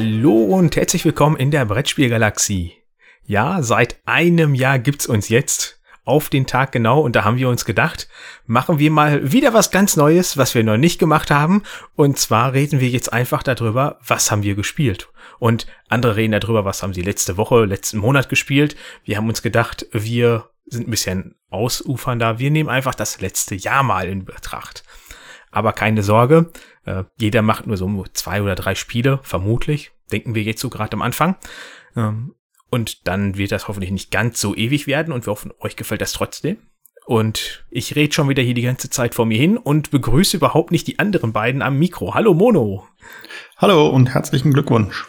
Hallo und herzlich willkommen in der Brettspielgalaxie. Ja, seit einem Jahr gibt's uns jetzt auf den Tag genau und da haben wir uns gedacht, machen wir mal wieder was ganz Neues, was wir noch nicht gemacht haben und zwar reden wir jetzt einfach darüber, was haben wir gespielt und andere reden darüber, was haben sie letzte Woche, letzten Monat gespielt. Wir haben uns gedacht, wir sind ein bisschen ausufernder, wir nehmen einfach das letzte Jahr mal in Betracht. Aber keine Sorge, äh, jeder macht nur so zwei oder drei Spiele, vermutlich. Denken wir jetzt so gerade am Anfang. Ähm, und dann wird das hoffentlich nicht ganz so ewig werden und wir hoffen, euch gefällt das trotzdem. Und ich rede schon wieder hier die ganze Zeit vor mir hin und begrüße überhaupt nicht die anderen beiden am Mikro. Hallo Mono. Hallo und herzlichen Glückwunsch.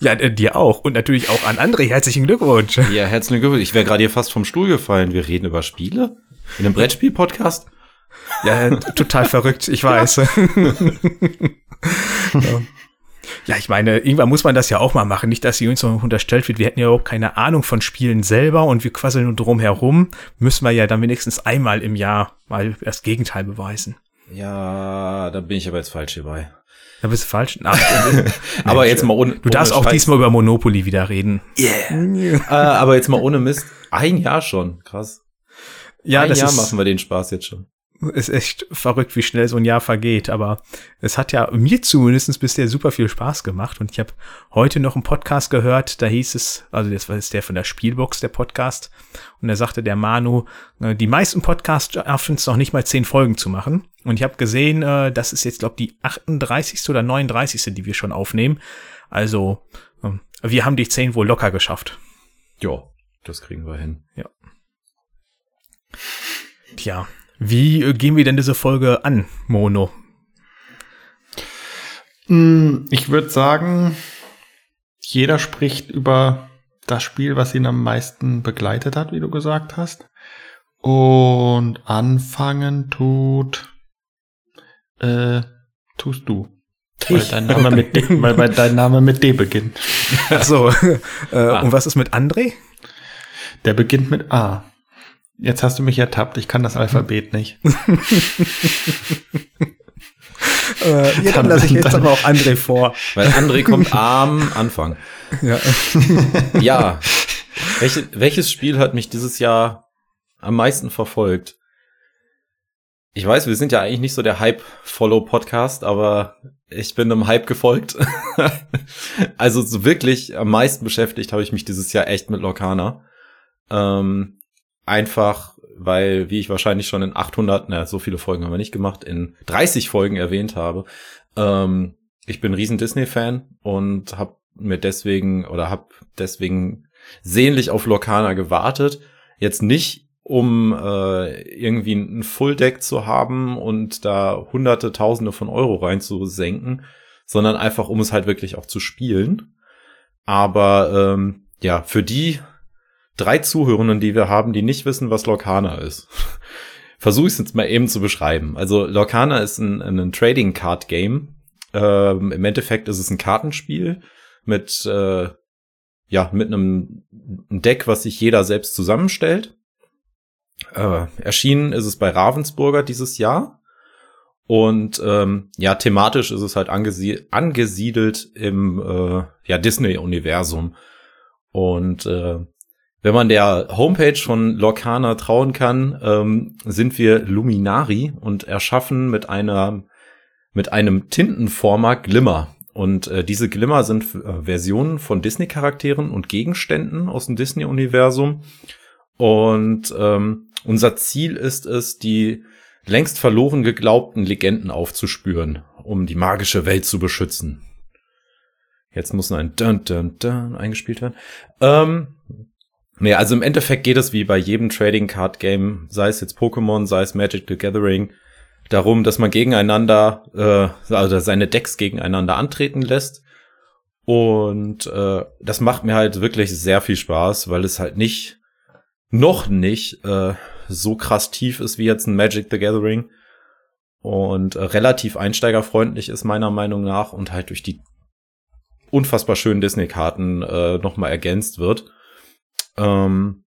Ja, äh, dir auch. Und natürlich auch an André. Herzlichen Glückwunsch. Ja, herzlichen Glückwunsch. Ich wäre gerade hier fast vom Stuhl gefallen. Wir reden über Spiele? In einem Brettspiel-Podcast? Ja, total verrückt, ich weiß. ja. ja, ich meine, irgendwann muss man das ja auch mal machen. Nicht, dass sie uns noch unterstellt wird, wir hätten ja auch keine Ahnung von Spielen selber und wir quasseln nur drum herum. Müssen wir ja dann wenigstens einmal im Jahr mal das Gegenteil beweisen. Ja, da bin ich aber jetzt falsch hierbei. Da bist du falsch. Ach, aber jetzt mal ohne. Du darfst auch Scheiß. diesmal über Monopoly wieder reden. Yeah. äh, aber jetzt mal ohne Mist. Ein Jahr schon. Krass. Ja, Ein das Jahr ist, machen wir den Spaß jetzt schon ist echt verrückt, wie schnell so ein Jahr vergeht. Aber es hat ja mir zumindest bisher super viel Spaß gemacht. Und ich habe heute noch einen Podcast gehört, da hieß es, also das war jetzt der von der Spielbox, der Podcast. Und da sagte der Manu, äh, die meisten Podcasts schaffen es noch nicht mal zehn Folgen zu machen. Und ich habe gesehen, äh, das ist jetzt, glaube die 38. oder 39. die wir schon aufnehmen. Also ähm, wir haben die zehn wohl locker geschafft. Ja, das kriegen wir hin. Ja. Tja, wie äh, gehen wir denn diese Folge an, Mono? Hm, ich würde sagen, jeder spricht über das Spiel, was ihn am meisten begleitet hat, wie du gesagt hast. Und anfangen tut, äh, tust du. Weil dein Name mit D, weil, weil dein Name mit D beginnt. Ach so. äh, ah. Und was ist mit André? Der beginnt mit A. Jetzt hast du mich ertappt, ich kann das Alphabet nicht. äh, ja, dann lasse ich jetzt aber auch André vor. Weil André kommt am Anfang. Ja. ja. Welche, welches Spiel hat mich dieses Jahr am meisten verfolgt? Ich weiß, wir sind ja eigentlich nicht so der Hype-Follow-Podcast, aber ich bin einem Hype gefolgt. also so wirklich am meisten beschäftigt habe ich mich dieses Jahr echt mit Lorcana. Ähm, Einfach, weil, wie ich wahrscheinlich schon in 800, na, so viele Folgen haben wir nicht gemacht, in 30 Folgen erwähnt habe. Ähm, ich bin riesen Disney-Fan und habe mir deswegen oder habe deswegen sehnlich auf Lorcana gewartet. Jetzt nicht, um äh, irgendwie ein Full-Deck zu haben und da hunderte, tausende von Euro reinzusenken, sondern einfach, um es halt wirklich auch zu spielen. Aber ähm, ja, für die drei Zuhörenden, die wir haben, die nicht wissen, was Lorcana ist. Versuche ich es jetzt mal eben zu beschreiben. Also Lorcana ist ein, ein Trading Card Game. Ähm, Im Endeffekt ist es ein Kartenspiel mit äh, ja mit einem Deck, was sich jeder selbst zusammenstellt. Äh, erschienen ist es bei Ravensburger dieses Jahr. Und ähm, ja, thematisch ist es halt angesie angesiedelt im äh, ja, Disney-Universum. Und äh, wenn man der Homepage von Lorcana trauen kann, ähm, sind wir Luminari und erschaffen mit einer mit einem Tintenformer Glimmer. Und äh, diese Glimmer sind äh, Versionen von Disney-Charakteren und Gegenständen aus dem Disney-Universum. Und ähm, unser Ziel ist es, die längst verloren geglaubten Legenden aufzuspüren, um die magische Welt zu beschützen. Jetzt muss noch ein Dun Dun Dun eingespielt werden. Ähm, Nee, also im Endeffekt geht es wie bei jedem Trading Card Game, sei es jetzt Pokémon, sei es Magic the Gathering, darum, dass man gegeneinander, äh, also seine Decks gegeneinander antreten lässt. Und äh, das macht mir halt wirklich sehr viel Spaß, weil es halt nicht, noch nicht äh, so krass tief ist wie jetzt ein Magic the Gathering. Und äh, relativ einsteigerfreundlich ist meiner Meinung nach und halt durch die unfassbar schönen Disney-Karten äh, nochmal ergänzt wird. Ähm,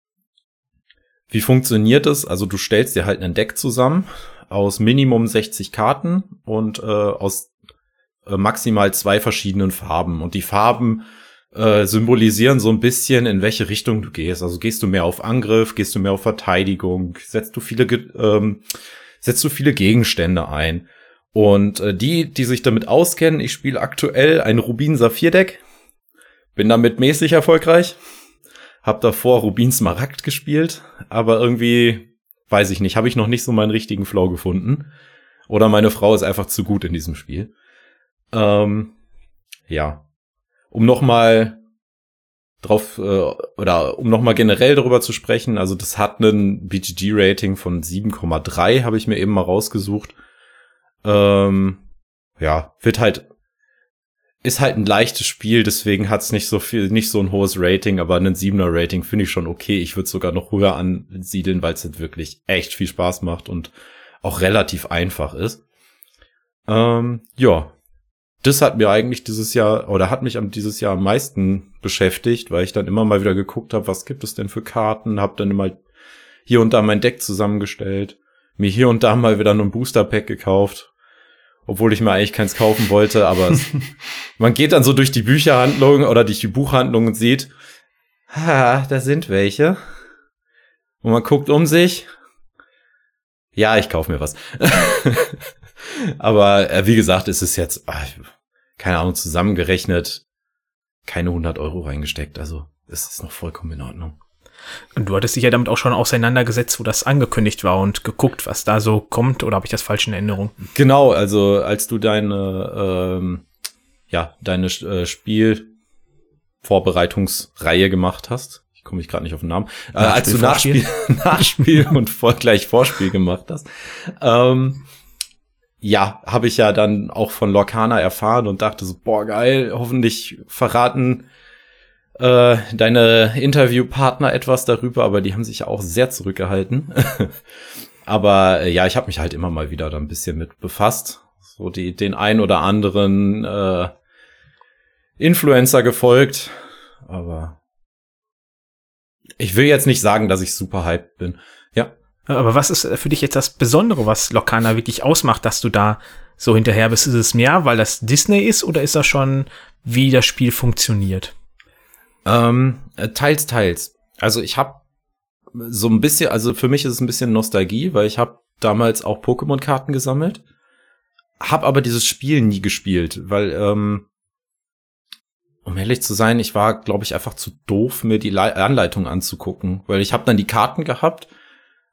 wie funktioniert es? Also du stellst dir halt ein Deck zusammen aus Minimum 60 Karten und äh, aus äh, maximal zwei verschiedenen Farben. Und die Farben äh, symbolisieren so ein bisschen, in welche Richtung du gehst. Also gehst du mehr auf Angriff, gehst du mehr auf Verteidigung, setzt du viele, ähm, setzt du viele Gegenstände ein. Und äh, die, die sich damit auskennen, ich spiele aktuell ein Rubin Saphir Deck, bin damit mäßig erfolgreich, hab davor Rubin Smaragd gespielt, aber irgendwie weiß ich nicht, habe ich noch nicht so meinen richtigen Flow gefunden. Oder meine Frau ist einfach zu gut in diesem Spiel. Ähm, ja, um nochmal drauf äh, oder um nochmal generell darüber zu sprechen, also das hat einen BGG-Rating von 7,3, habe ich mir eben mal rausgesucht. Ähm, ja, wird halt ist halt ein leichtes Spiel, deswegen hat's nicht so viel, nicht so ein hohes Rating, aber ein 7er Rating finde ich schon okay. Ich würde sogar noch höher ansiedeln, weil es halt wirklich echt viel Spaß macht und auch relativ einfach ist. Ähm, ja, das hat mir eigentlich dieses Jahr oder hat mich am dieses Jahr am meisten beschäftigt, weil ich dann immer mal wieder geguckt habe, was gibt es denn für Karten, habe dann immer hier und da mein Deck zusammengestellt, mir hier und da mal wieder ein Booster Pack gekauft, obwohl ich mir eigentlich keins kaufen wollte, aber es, man geht dann so durch die Bücherhandlung oder durch die Buchhandlung und sieht, ha, da sind welche. Und man guckt um sich. Ja, ich kaufe mir was. aber äh, wie gesagt, es ist jetzt, ach, keine Ahnung, zusammengerechnet keine 100 Euro reingesteckt. Also es ist noch vollkommen in Ordnung. Und du hattest dich ja damit auch schon auseinandergesetzt, wo das angekündigt war und geguckt, was da so kommt, oder habe ich das falsch in Erinnerung? Genau, also als du deine, ähm, ja, deine äh, Spielvorbereitungsreihe gemacht hast, ich komme ich gerade nicht auf den Namen, äh, als du Nachspiel, Nachspiel und vor, gleich Vorspiel gemacht hast, ähm, ja, habe ich ja dann auch von Lorcana erfahren und dachte so, boah, geil, hoffentlich verraten äh, deine Interviewpartner etwas darüber, aber die haben sich ja auch sehr zurückgehalten. aber äh, ja, ich habe mich halt immer mal wieder da ein bisschen mit befasst. So die, den ein oder anderen äh, Influencer gefolgt. Aber ich will jetzt nicht sagen, dass ich super hyped bin. Ja. Aber was ist für dich jetzt das Besondere, was Lokana wirklich ausmacht, dass du da so hinterher bist? Ist es mehr, weil das Disney ist oder ist das schon, wie das Spiel funktioniert? Ähm, äh, teils, teils. Also ich habe so ein bisschen, also für mich ist es ein bisschen Nostalgie, weil ich habe damals auch Pokémon-Karten gesammelt, habe aber dieses Spiel nie gespielt, weil ähm, um ehrlich zu sein, ich war, glaube ich, einfach zu doof, mir die Le Anleitung anzugucken, weil ich habe dann die Karten gehabt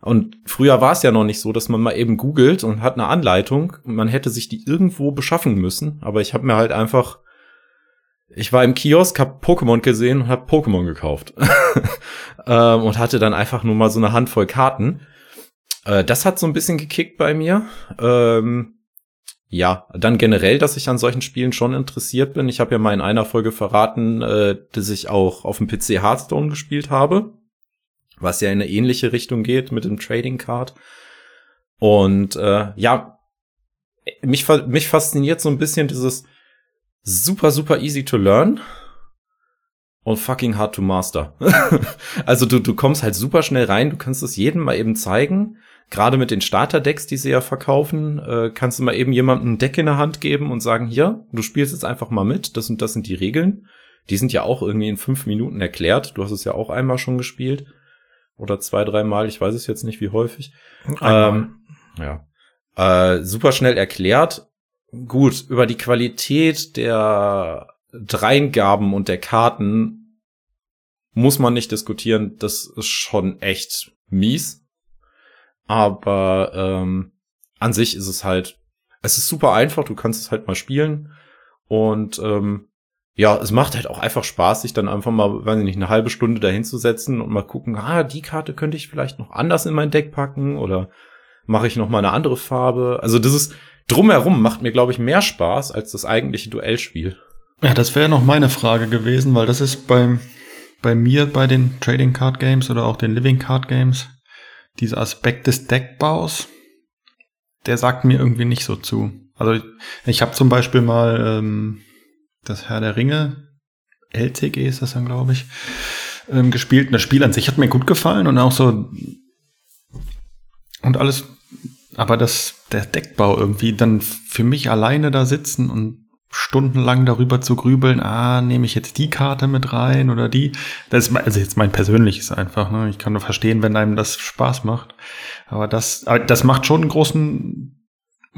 und früher war es ja noch nicht so, dass man mal eben googelt und hat eine Anleitung. Man hätte sich die irgendwo beschaffen müssen. Aber ich habe mir halt einfach, ich war im Kiosk, hab Pokémon gesehen und hab Pokémon gekauft ähm, und hatte dann einfach nur mal so eine Handvoll Karten. Äh, das hat so ein bisschen gekickt bei mir. Ähm, ja, dann generell, dass ich an solchen Spielen schon interessiert bin. Ich habe ja mal in einer Folge verraten, äh, dass ich auch auf dem PC Hearthstone gespielt habe was ja in eine ähnliche Richtung geht mit dem Trading Card. Und äh, ja, mich, mich fasziniert so ein bisschen dieses super, super easy to learn und fucking hard to master. also du, du kommst halt super schnell rein, du kannst es jedem mal eben zeigen. Gerade mit den Starter-Decks, die sie ja verkaufen, äh, kannst du mal eben jemandem ein Deck in der Hand geben und sagen, hier, du spielst jetzt einfach mal mit, das und das sind die Regeln. Die sind ja auch irgendwie in fünf Minuten erklärt. Du hast es ja auch einmal schon gespielt. Oder zwei, dreimal, ich weiß es jetzt nicht, wie häufig. Ähm, ja. Äh, super schnell erklärt. Gut, über die Qualität der Dreingaben und der Karten muss man nicht diskutieren. Das ist schon echt mies. Aber ähm, an sich ist es halt, es ist super einfach, du kannst es halt mal spielen. Und ähm, ja, es macht halt auch einfach Spaß, sich dann einfach mal, weiß ich nicht, eine halbe Stunde dahinzusetzen und mal gucken, ah, die Karte könnte ich vielleicht noch anders in mein Deck packen oder mache ich noch mal eine andere Farbe. Also das ist drumherum macht mir, glaube ich, mehr Spaß als das eigentliche Duellspiel. Ja, das wäre noch meine Frage gewesen, weil das ist beim, bei mir bei den Trading Card Games oder auch den Living Card Games dieser Aspekt des Deckbaus, der sagt mir irgendwie nicht so zu. Also ich, ich habe zum Beispiel mal ähm, das Herr der Ringe, LTG ist das dann, glaube ich, ähm, gespielt. Und das Spiel an sich hat mir gut gefallen und auch so und alles, aber das, der Deckbau irgendwie dann für mich alleine da sitzen und stundenlang darüber zu grübeln, ah, nehme ich jetzt die Karte mit rein oder die. Das ist also jetzt mein persönliches einfach. Ne? Ich kann nur verstehen, wenn einem das Spaß macht. Aber das, aber das macht schon einen großen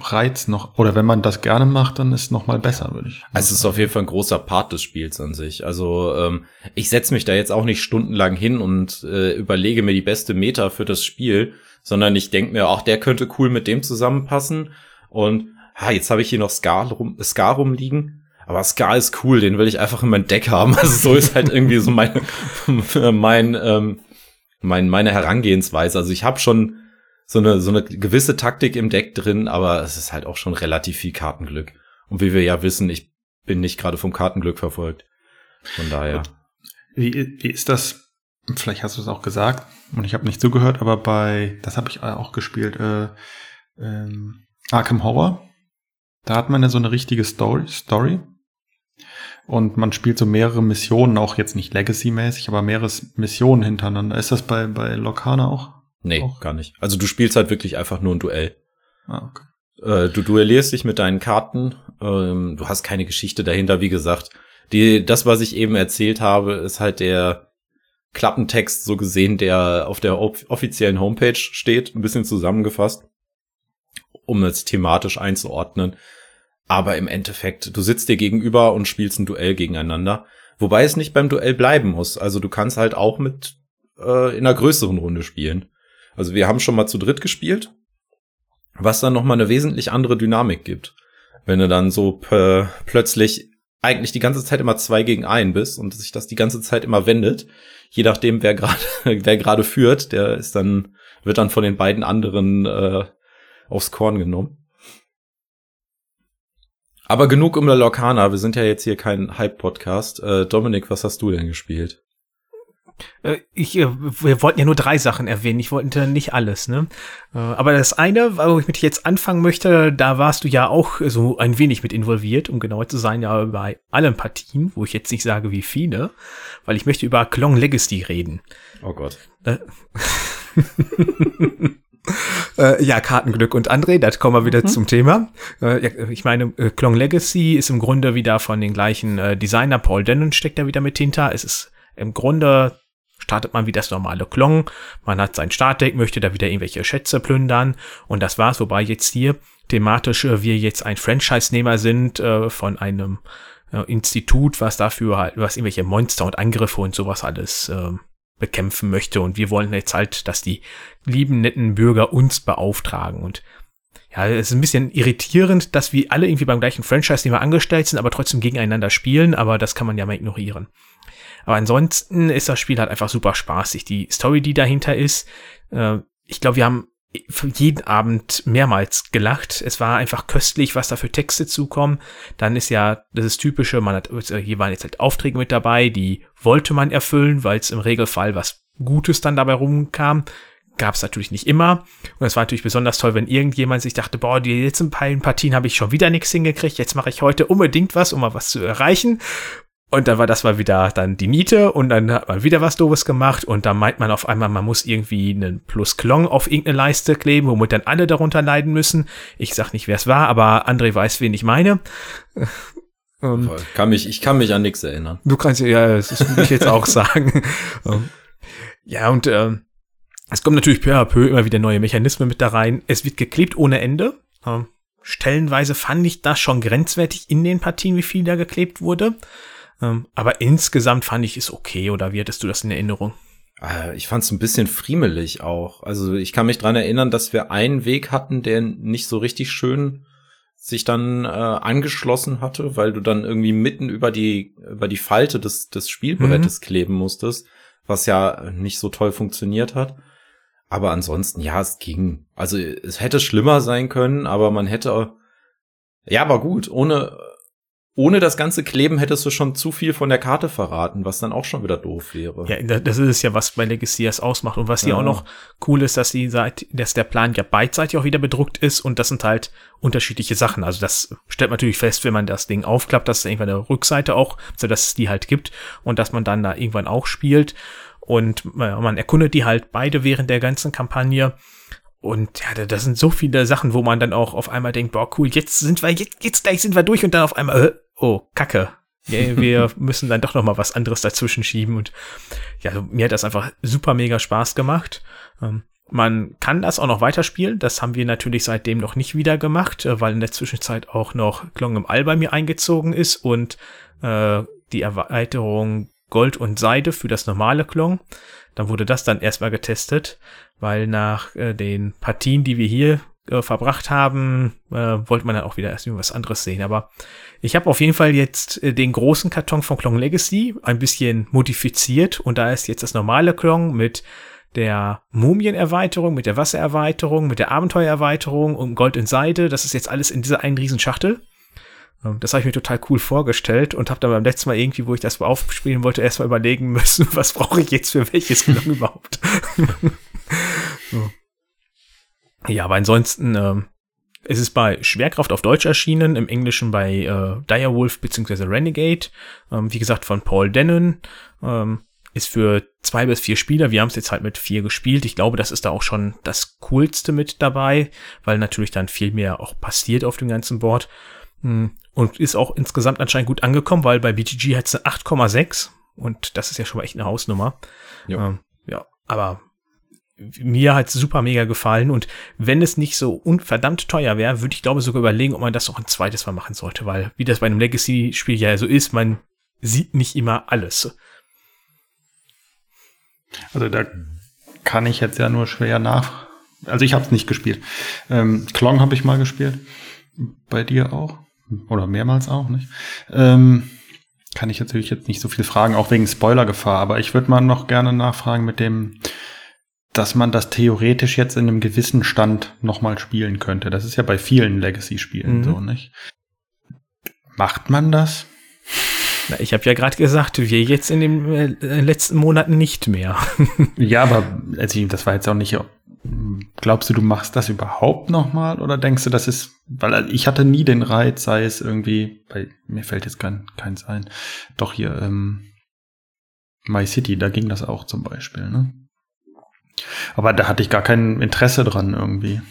Reiz noch. Oder wenn man das gerne macht, dann ist es noch mal besser, würde ich. Also es ist auf jeden Fall ein großer Part des Spiels an sich. Also ähm, ich setze mich da jetzt auch nicht stundenlang hin und äh, überlege mir die beste Meta für das Spiel, sondern ich denke mir, ach, der könnte cool mit dem zusammenpassen. Und ha, jetzt habe ich hier noch Scar, rum, Scar rumliegen. Aber Scar ist cool, den will ich einfach in mein Deck haben. Also so ist halt irgendwie so mein, mein, ähm, mein, meine Herangehensweise. Also ich habe schon so eine, so eine gewisse Taktik im Deck drin, aber es ist halt auch schon relativ viel Kartenglück. Und wie wir ja wissen, ich bin nicht gerade vom Kartenglück verfolgt. Von daher. Wie, wie ist das? Vielleicht hast du es auch gesagt und ich habe nicht zugehört, aber bei, das habe ich auch gespielt, äh, ähm, Arkham Horror. Da hat man ja so eine richtige Story, Story. Und man spielt so mehrere Missionen, auch jetzt nicht Legacy-mäßig, aber mehrere Missionen hintereinander. Ist das bei, bei Locana auch? Nee, Auch. gar nicht. Also du spielst halt wirklich einfach nur ein Duell. Ah, okay. Äh, du duellierst dich mit deinen Karten. Ähm, du hast keine Geschichte dahinter, wie gesagt. Die, das, was ich eben erzählt habe, ist halt der Klappentext so gesehen, der auf der off offiziellen Homepage steht, ein bisschen zusammengefasst, um es thematisch einzuordnen. Aber im Endeffekt, du sitzt dir gegenüber und spielst ein Duell gegeneinander. Wobei es nicht beim Duell bleiben muss. Also du kannst halt auch mit äh, in einer größeren Runde spielen. Also wir haben schon mal zu dritt gespielt, was dann noch mal eine wesentlich andere Dynamik gibt. Wenn du dann so plötzlich eigentlich die ganze Zeit immer zwei gegen einen bist und sich das die ganze Zeit immer wendet, je nachdem wer gerade wer gerade führt, der ist dann wird dann von den beiden anderen äh, aufs Korn genommen. Aber genug um La Lorcana, wir sind ja jetzt hier kein Hype-Podcast. Äh, Dominik, was hast du denn gespielt? Äh, ich, äh, wir wollten ja nur drei Sachen erwähnen. Ich wollte nicht alles, ne? Äh, aber das eine, wo ich mit jetzt anfangen möchte, da warst du ja auch so ein wenig mit involviert, um genauer zu sein, ja bei allen Partien, wo ich jetzt nicht sage, wie viele, weil ich möchte über Klong Legacy reden. Oh Gott. Äh, ja, Kartenglück und André, da kommen wir wieder mhm. zum Thema. Äh, ich meine, äh, Klong Legacy ist im Grunde wieder von den gleichen Designer, Paul Denon steckt da wieder mit hinter. Es ist im Grunde startet man wie das normale Klong. Man hat sein Startdeck, möchte da wieder irgendwelche Schätze plündern und das war's. Wobei jetzt hier thematisch äh, wir jetzt ein Franchise-Nehmer sind äh, von einem äh, Institut, was dafür halt, was irgendwelche Monster und Angriffe und sowas alles äh, bekämpfen möchte. Und wir wollen jetzt halt, dass die lieben, netten Bürger uns beauftragen. Und ja, es ist ein bisschen irritierend, dass wir alle irgendwie beim gleichen Franchise-Nehmer angestellt sind, aber trotzdem gegeneinander spielen, aber das kann man ja mal ignorieren. Aber ansonsten ist das Spiel halt einfach super spaßig. Die Story, die dahinter ist, äh, ich glaube, wir haben jeden Abend mehrmals gelacht. Es war einfach köstlich, was da für Texte zukommen. Dann ist ja, das ist typische, man hat, äh, hier waren jetzt halt Aufträge mit dabei, die wollte man erfüllen, weil es im Regelfall was Gutes dann dabei rumkam. Gab es natürlich nicht immer. Und es war natürlich besonders toll, wenn irgendjemand sich dachte, boah, die letzten beiden Partien habe ich schon wieder nichts hingekriegt. Jetzt mache ich heute unbedingt was, um mal was zu erreichen. Und dann war das mal wieder dann die Niete und dann hat man wieder was Doofes gemacht und dann meint man auf einmal, man muss irgendwie einen Plus-Klong auf irgendeine Leiste kleben, womit dann alle darunter leiden müssen. Ich sag nicht, wer es war, aber André weiß, wen ich meine. Und kann mich, ich kann mich an nichts erinnern. Du kannst ja, das muss ich jetzt auch sagen. ja, und äh, es kommen natürlich peu à peu immer wieder neue Mechanismen mit da rein. Es wird geklebt ohne Ende. Stellenweise fand ich das schon grenzwertig in den Partien, wie viel da geklebt wurde. Ähm, aber insgesamt fand ich es okay, oder wie hattest du das in Erinnerung? Äh, ich fand es ein bisschen friemelig auch. Also ich kann mich dran erinnern, dass wir einen Weg hatten, der nicht so richtig schön sich dann äh, angeschlossen hatte, weil du dann irgendwie mitten über die über die Falte des des Spielbrettes mhm. kleben musstest, was ja nicht so toll funktioniert hat. Aber ansonsten ja, es ging. Also es hätte schlimmer sein können, aber man hätte ja, aber gut, ohne ohne das ganze Kleben hättest du schon zu viel von der Karte verraten, was dann auch schon wieder doof wäre. Ja, das ist es ja, was bei Legacy das ausmacht. Und was hier ja. auch noch cool ist, dass die Seite, dass der Plan ja beidseitig auch wieder bedruckt ist und das sind halt unterschiedliche Sachen. Also das stellt man natürlich fest, wenn man das Ding aufklappt, dass es irgendwann eine Rückseite auch, so dass es die halt gibt und dass man dann da irgendwann auch spielt. Und man erkundet die halt beide während der ganzen Kampagne. Und ja, das sind so viele Sachen, wo man dann auch auf einmal denkt, boah, cool, jetzt sind wir, jetzt, jetzt gleich sind wir durch und dann auf einmal, äh, oh, Kacke. Ja, wir müssen dann doch noch mal was anderes dazwischen schieben und ja, mir hat das einfach super mega Spaß gemacht. Ähm, man kann das auch noch weiterspielen. Das haben wir natürlich seitdem noch nicht wieder gemacht, äh, weil in der Zwischenzeit auch noch Klong im All bei mir eingezogen ist und äh, die Erweiterung Gold und Seide für das normale Klon. Dann wurde das dann erstmal getestet, weil nach äh, den Partien, die wir hier äh, verbracht haben, äh, wollte man dann auch wieder erst was anderes sehen. Aber ich habe auf jeden Fall jetzt äh, den großen Karton von Klon Legacy ein bisschen modifiziert und da ist jetzt das normale Klon mit der Mumienerweiterung, mit der Wassererweiterung, mit der Abenteuererweiterung und Gold in Seide. Das ist jetzt alles in dieser einen riesen Schachtel. Ähm, das habe ich mir total cool vorgestellt und habe dann beim letzten Mal irgendwie, wo ich das aufspielen wollte, erstmal überlegen müssen, was brauche ich jetzt für welches Klon überhaupt. so. Ja, aber ansonsten, ähm, es ist bei Schwerkraft auf Deutsch erschienen, im Englischen bei äh, Direwolf bzw. Renegade, ähm, wie gesagt von Paul Denon, ähm, ist für zwei bis vier Spieler. Wir haben es jetzt halt mit vier gespielt. Ich glaube, das ist da auch schon das Coolste mit dabei, weil natürlich dann viel mehr auch passiert auf dem ganzen Board. Hm, und ist auch insgesamt anscheinend gut angekommen, weil bei BGG hat es eine 8,6 und das ist ja schon mal echt eine Hausnummer. Ähm, ja aber mir hat es super mega gefallen und wenn es nicht so verdammt teuer wäre, würde ich glaube sogar überlegen, ob man das noch ein zweites Mal machen sollte, weil wie das bei einem Legacy-Spiel ja so ist, man sieht nicht immer alles. Also da kann ich jetzt ja nur schwer nach. Also ich habe es nicht gespielt. Ähm, Klong habe ich mal gespielt. Bei dir auch? Oder mehrmals auch, nicht? Ähm, kann ich natürlich jetzt nicht so viel fragen, auch wegen Spoilergefahr. Aber ich würde mal noch gerne nachfragen mit dem, dass man das theoretisch jetzt in einem gewissen Stand nochmal spielen könnte. Das ist ja bei vielen Legacy-Spielen mhm. so, nicht? Macht man das? Na, ich habe ja gerade gesagt, wir jetzt in den äh, letzten Monaten nicht mehr. ja, aber also, das war jetzt auch nicht. Glaubst du, du machst das überhaupt nochmal oder denkst du, das ist, weil also, ich hatte nie den Reiz, sei es irgendwie, bei mir fällt jetzt kein, keins ein, doch hier ähm, My City, da ging das auch zum Beispiel, ne? Aber da hatte ich gar kein Interesse dran irgendwie.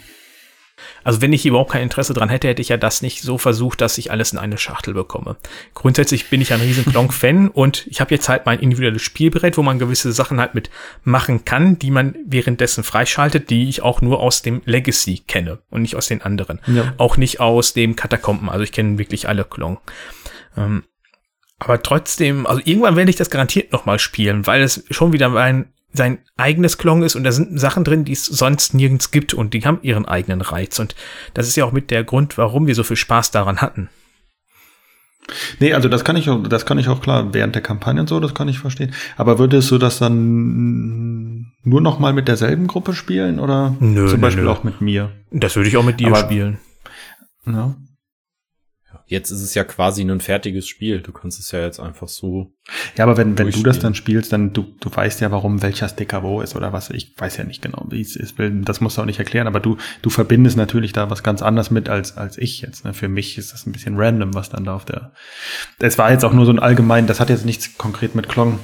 Also wenn ich überhaupt kein Interesse dran hätte, hätte ich ja das nicht so versucht, dass ich alles in eine Schachtel bekomme. Grundsätzlich bin ich ein riesen Klonk-Fan und ich habe jetzt halt mein individuelles Spielbrett, wo man gewisse Sachen halt mit machen kann, die man währenddessen freischaltet, die ich auch nur aus dem Legacy kenne und nicht aus den anderen. Ja. Auch nicht aus dem Katakomben. Also ich kenne wirklich alle Klonk. Ähm, aber trotzdem, also irgendwann werde ich das garantiert nochmal spielen, weil es schon wieder ein sein eigenes Klon ist und da sind Sachen drin, die es sonst nirgends gibt und die haben ihren eigenen Reiz. Und das ist ja auch mit der Grund, warum wir so viel Spaß daran hatten. Nee, also das kann ich auch, das kann ich auch klar während der Kampagne und so, das kann ich verstehen. Aber würdest du das dann nur noch mal mit derselben Gruppe spielen oder nö, zum nö, Beispiel nö. auch mit mir? Das würde ich auch mit dir Aber, spielen. Ja. Jetzt ist es ja quasi ein fertiges Spiel. Du kannst es ja jetzt einfach so. Ja, aber wenn, wenn du das dann spielst, dann du, du weißt ja, warum welcher Sticker wo ist oder was. Ich weiß ja nicht genau, wie es ist. Das musst du auch nicht erklären, aber du, du verbindest natürlich da was ganz anderes mit als, als ich jetzt. Ne? Für mich ist das ein bisschen random, was dann da auf der. Es war jetzt auch nur so ein allgemein, das hat jetzt nichts konkret mit Klong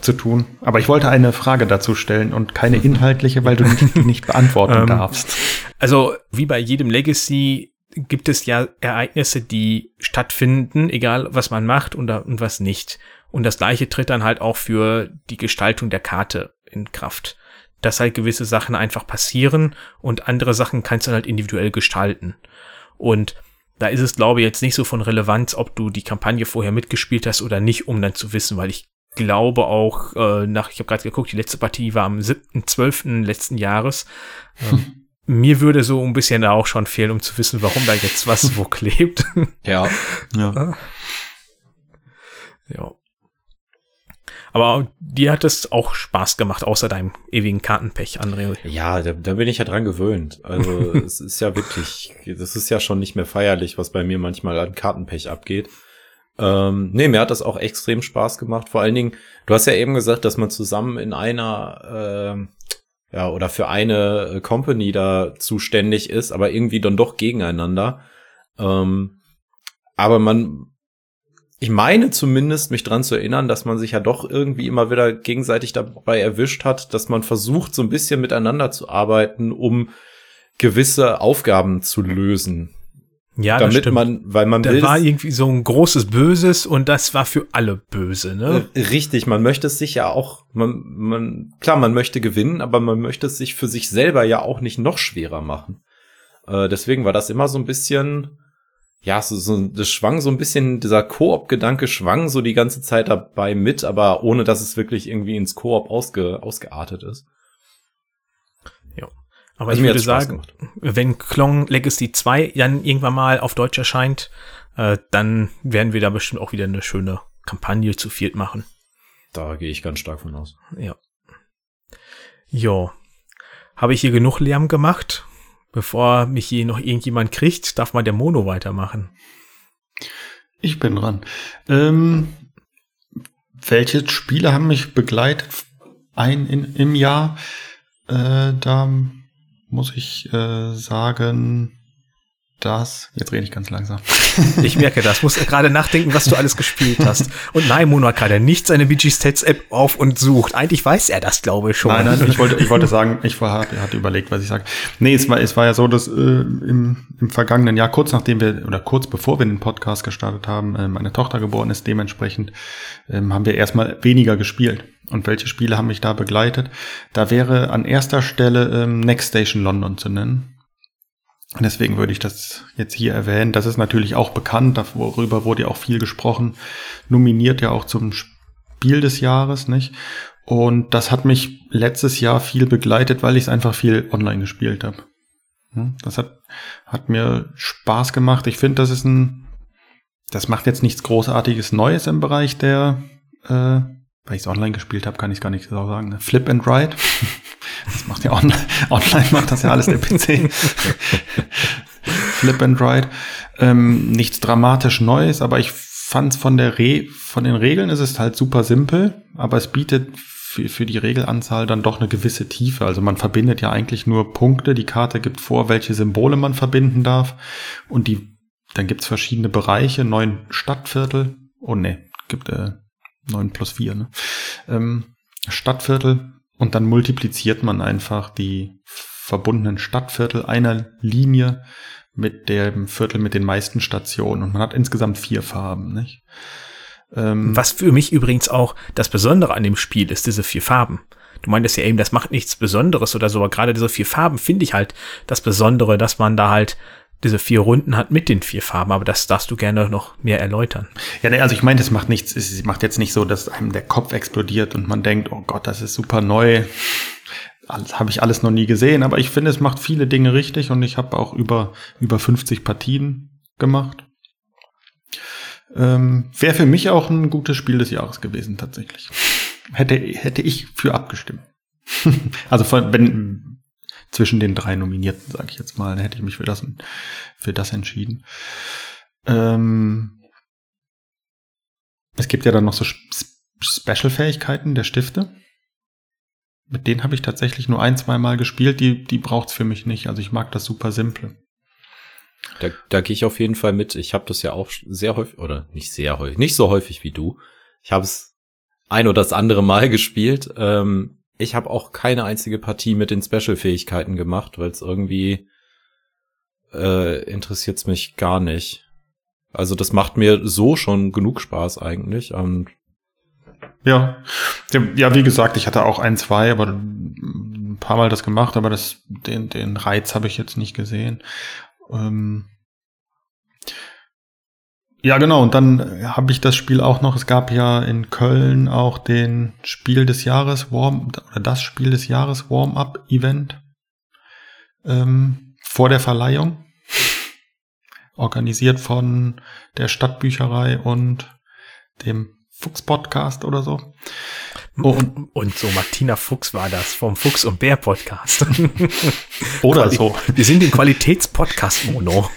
zu tun. Aber ich wollte eine Frage dazu stellen und keine inhaltliche, weil du nicht, nicht beantworten ähm, darfst. Also, wie bei jedem Legacy gibt es ja Ereignisse, die stattfinden, egal was man macht und, und was nicht. Und das gleiche tritt dann halt auch für die Gestaltung der Karte in Kraft. Dass halt gewisse Sachen einfach passieren und andere Sachen kannst du halt individuell gestalten. Und da ist es, glaube ich, jetzt nicht so von Relevanz, ob du die Kampagne vorher mitgespielt hast oder nicht, um dann zu wissen, weil ich glaube auch, äh, nach, ich habe gerade geguckt, die letzte Partie war am 7.12. letzten Jahres. Ähm, mir würde so ein bisschen auch schon fehlen, um zu wissen, warum da jetzt was wo klebt. Ja. Ja. ja. Aber dir hat es auch Spaß gemacht, außer deinem ewigen Kartenpech, André. Ja, da, da bin ich ja dran gewöhnt. Also es ist ja wirklich, das ist ja schon nicht mehr feierlich, was bei mir manchmal an Kartenpech abgeht. Ähm, nee, mir hat das auch extrem Spaß gemacht. Vor allen Dingen, du hast ja eben gesagt, dass man zusammen in einer äh, ja, oder für eine äh, Company da zuständig ist, aber irgendwie dann doch gegeneinander. Ähm, aber man, ich meine zumindest, mich dran zu erinnern, dass man sich ja doch irgendwie immer wieder gegenseitig dabei erwischt hat, dass man versucht, so ein bisschen miteinander zu arbeiten, um gewisse Aufgaben zu lösen. Ja, damit das stimmt. man, weil man da will, war irgendwie so ein großes Böses und das war für alle böse, ne? Äh, Richtig, man möchte es sich ja auch, man, man, klar, man möchte gewinnen, aber man möchte es sich für sich selber ja auch nicht noch schwerer machen. Äh, deswegen war das immer so ein bisschen, ja, so, so, das schwang so ein bisschen, dieser Koop-Gedanke schwang so die ganze Zeit dabei mit, aber ohne dass es wirklich irgendwie ins Koop ausge, ausgeartet ist. Aber Also ich würde sagen, wenn Klong Legacy 2 dann irgendwann mal auf Deutsch erscheint, äh, dann werden wir da bestimmt auch wieder eine schöne Kampagne zu viert machen. Da gehe ich ganz stark von aus. Ja. Jo. Habe ich hier genug Lärm gemacht? Bevor mich hier noch irgendjemand kriegt, darf mal der Mono weitermachen. Ich bin dran. Ähm, welche Spiele haben mich begleitet ein in, im Jahr? Äh, da muss ich äh, sagen, dass. Jetzt rede ich ganz langsam. Ich merke das. Muss gerade nachdenken, was du alles gespielt hast. Und nein, Mono hat gerade nicht seine BG Stats App auf und sucht. Eigentlich weiß er das, glaube ich schon. Nein, nein, ich wollte, ich wollte sagen, ich war, er hatte überlegt, was ich sage. Nee, es war, es war ja so, dass äh, im, im vergangenen Jahr, kurz nachdem wir, oder kurz bevor wir den Podcast gestartet haben, äh, meine Tochter geboren ist, dementsprechend ähm, haben wir erstmal weniger gespielt. Und welche Spiele haben mich da begleitet? Da wäre an erster Stelle ähm, Next Station London zu nennen. Deswegen würde ich das jetzt hier erwähnen. Das ist natürlich auch bekannt, darüber wurde ja auch viel gesprochen. Nominiert ja auch zum Spiel des Jahres, nicht? Und das hat mich letztes Jahr viel begleitet, weil ich es einfach viel online gespielt habe. Das hat, hat mir Spaß gemacht. Ich finde, das ist ein, das macht jetzt nichts Großartiges Neues im Bereich der, äh, weil ich es online gespielt habe, kann ich gar nicht so sagen. Ne? Flip and Ride. Das macht ja online, online macht das ja alles der PC. Flip and Ride. Ähm, nichts dramatisch Neues, aber ich fand von der Re von den Regeln ist es halt super simpel, aber es bietet für, für die Regelanzahl dann doch eine gewisse Tiefe. Also man verbindet ja eigentlich nur Punkte. Die Karte gibt vor, welche Symbole man verbinden darf. Und die, dann gibt's verschiedene Bereiche, neun Stadtviertel. Oh ne, gibt äh, neun plus vier, ne? Ähm, Stadtviertel und dann multipliziert man einfach die verbundenen Stadtviertel einer Linie mit dem Viertel mit den meisten Stationen und man hat insgesamt vier Farben, nicht? Ähm, Was für mich übrigens auch das Besondere an dem Spiel ist, diese vier Farben. Du meintest ja eben, das macht nichts Besonderes oder so, aber gerade diese vier Farben finde ich halt das Besondere, dass man da halt diese vier Runden hat mit den vier Farben, aber das darfst du gerne noch mehr erläutern. Ja, also ich meine, das macht nichts, es macht jetzt nicht so, dass einem der Kopf explodiert und man denkt, oh Gott, das ist super neu. Alles habe ich alles noch nie gesehen, aber ich finde, es macht viele Dinge richtig und ich habe auch über über 50 Partien gemacht. Ähm, Wäre für mich auch ein gutes Spiel des Jahres gewesen, tatsächlich. Hätte, hätte ich für abgestimmt. also von, wenn zwischen den drei Nominierten, sage ich jetzt mal, hätte ich mich für das, für das entschieden. Ähm, es gibt ja dann noch so Special-Fähigkeiten der Stifte. Mit denen habe ich tatsächlich nur ein, zwei Mal gespielt. Die, die braucht's für mich nicht. Also ich mag das super simple. Da, da gehe ich auf jeden Fall mit. Ich habe das ja auch sehr häufig, oder nicht sehr häufig, nicht so häufig wie du. Ich habe es ein oder das andere Mal gespielt. Ähm, ich habe auch keine einzige Partie mit den Special-Fähigkeiten gemacht, weil es irgendwie äh, interessiert es mich gar nicht. Also das macht mir so schon genug Spaß eigentlich. Und Ja. Ja, wie gesagt, ich hatte auch ein, zwei, aber ein paar Mal das gemacht, aber das, den, den Reiz habe ich jetzt nicht gesehen. Ähm ja, genau. Und dann habe ich das Spiel auch noch. Es gab ja in Köln auch den Spiel des Jahres Warm oder das Spiel des Jahres Warm-up-Event ähm, vor der Verleihung, organisiert von der Stadtbücherei und dem Fuchs Podcast oder so. Oh, und, und, so Martina Fuchs war das vom Fuchs und Bär Podcast. oder Quali so. Wir sind im Qualitätspodcast Mono.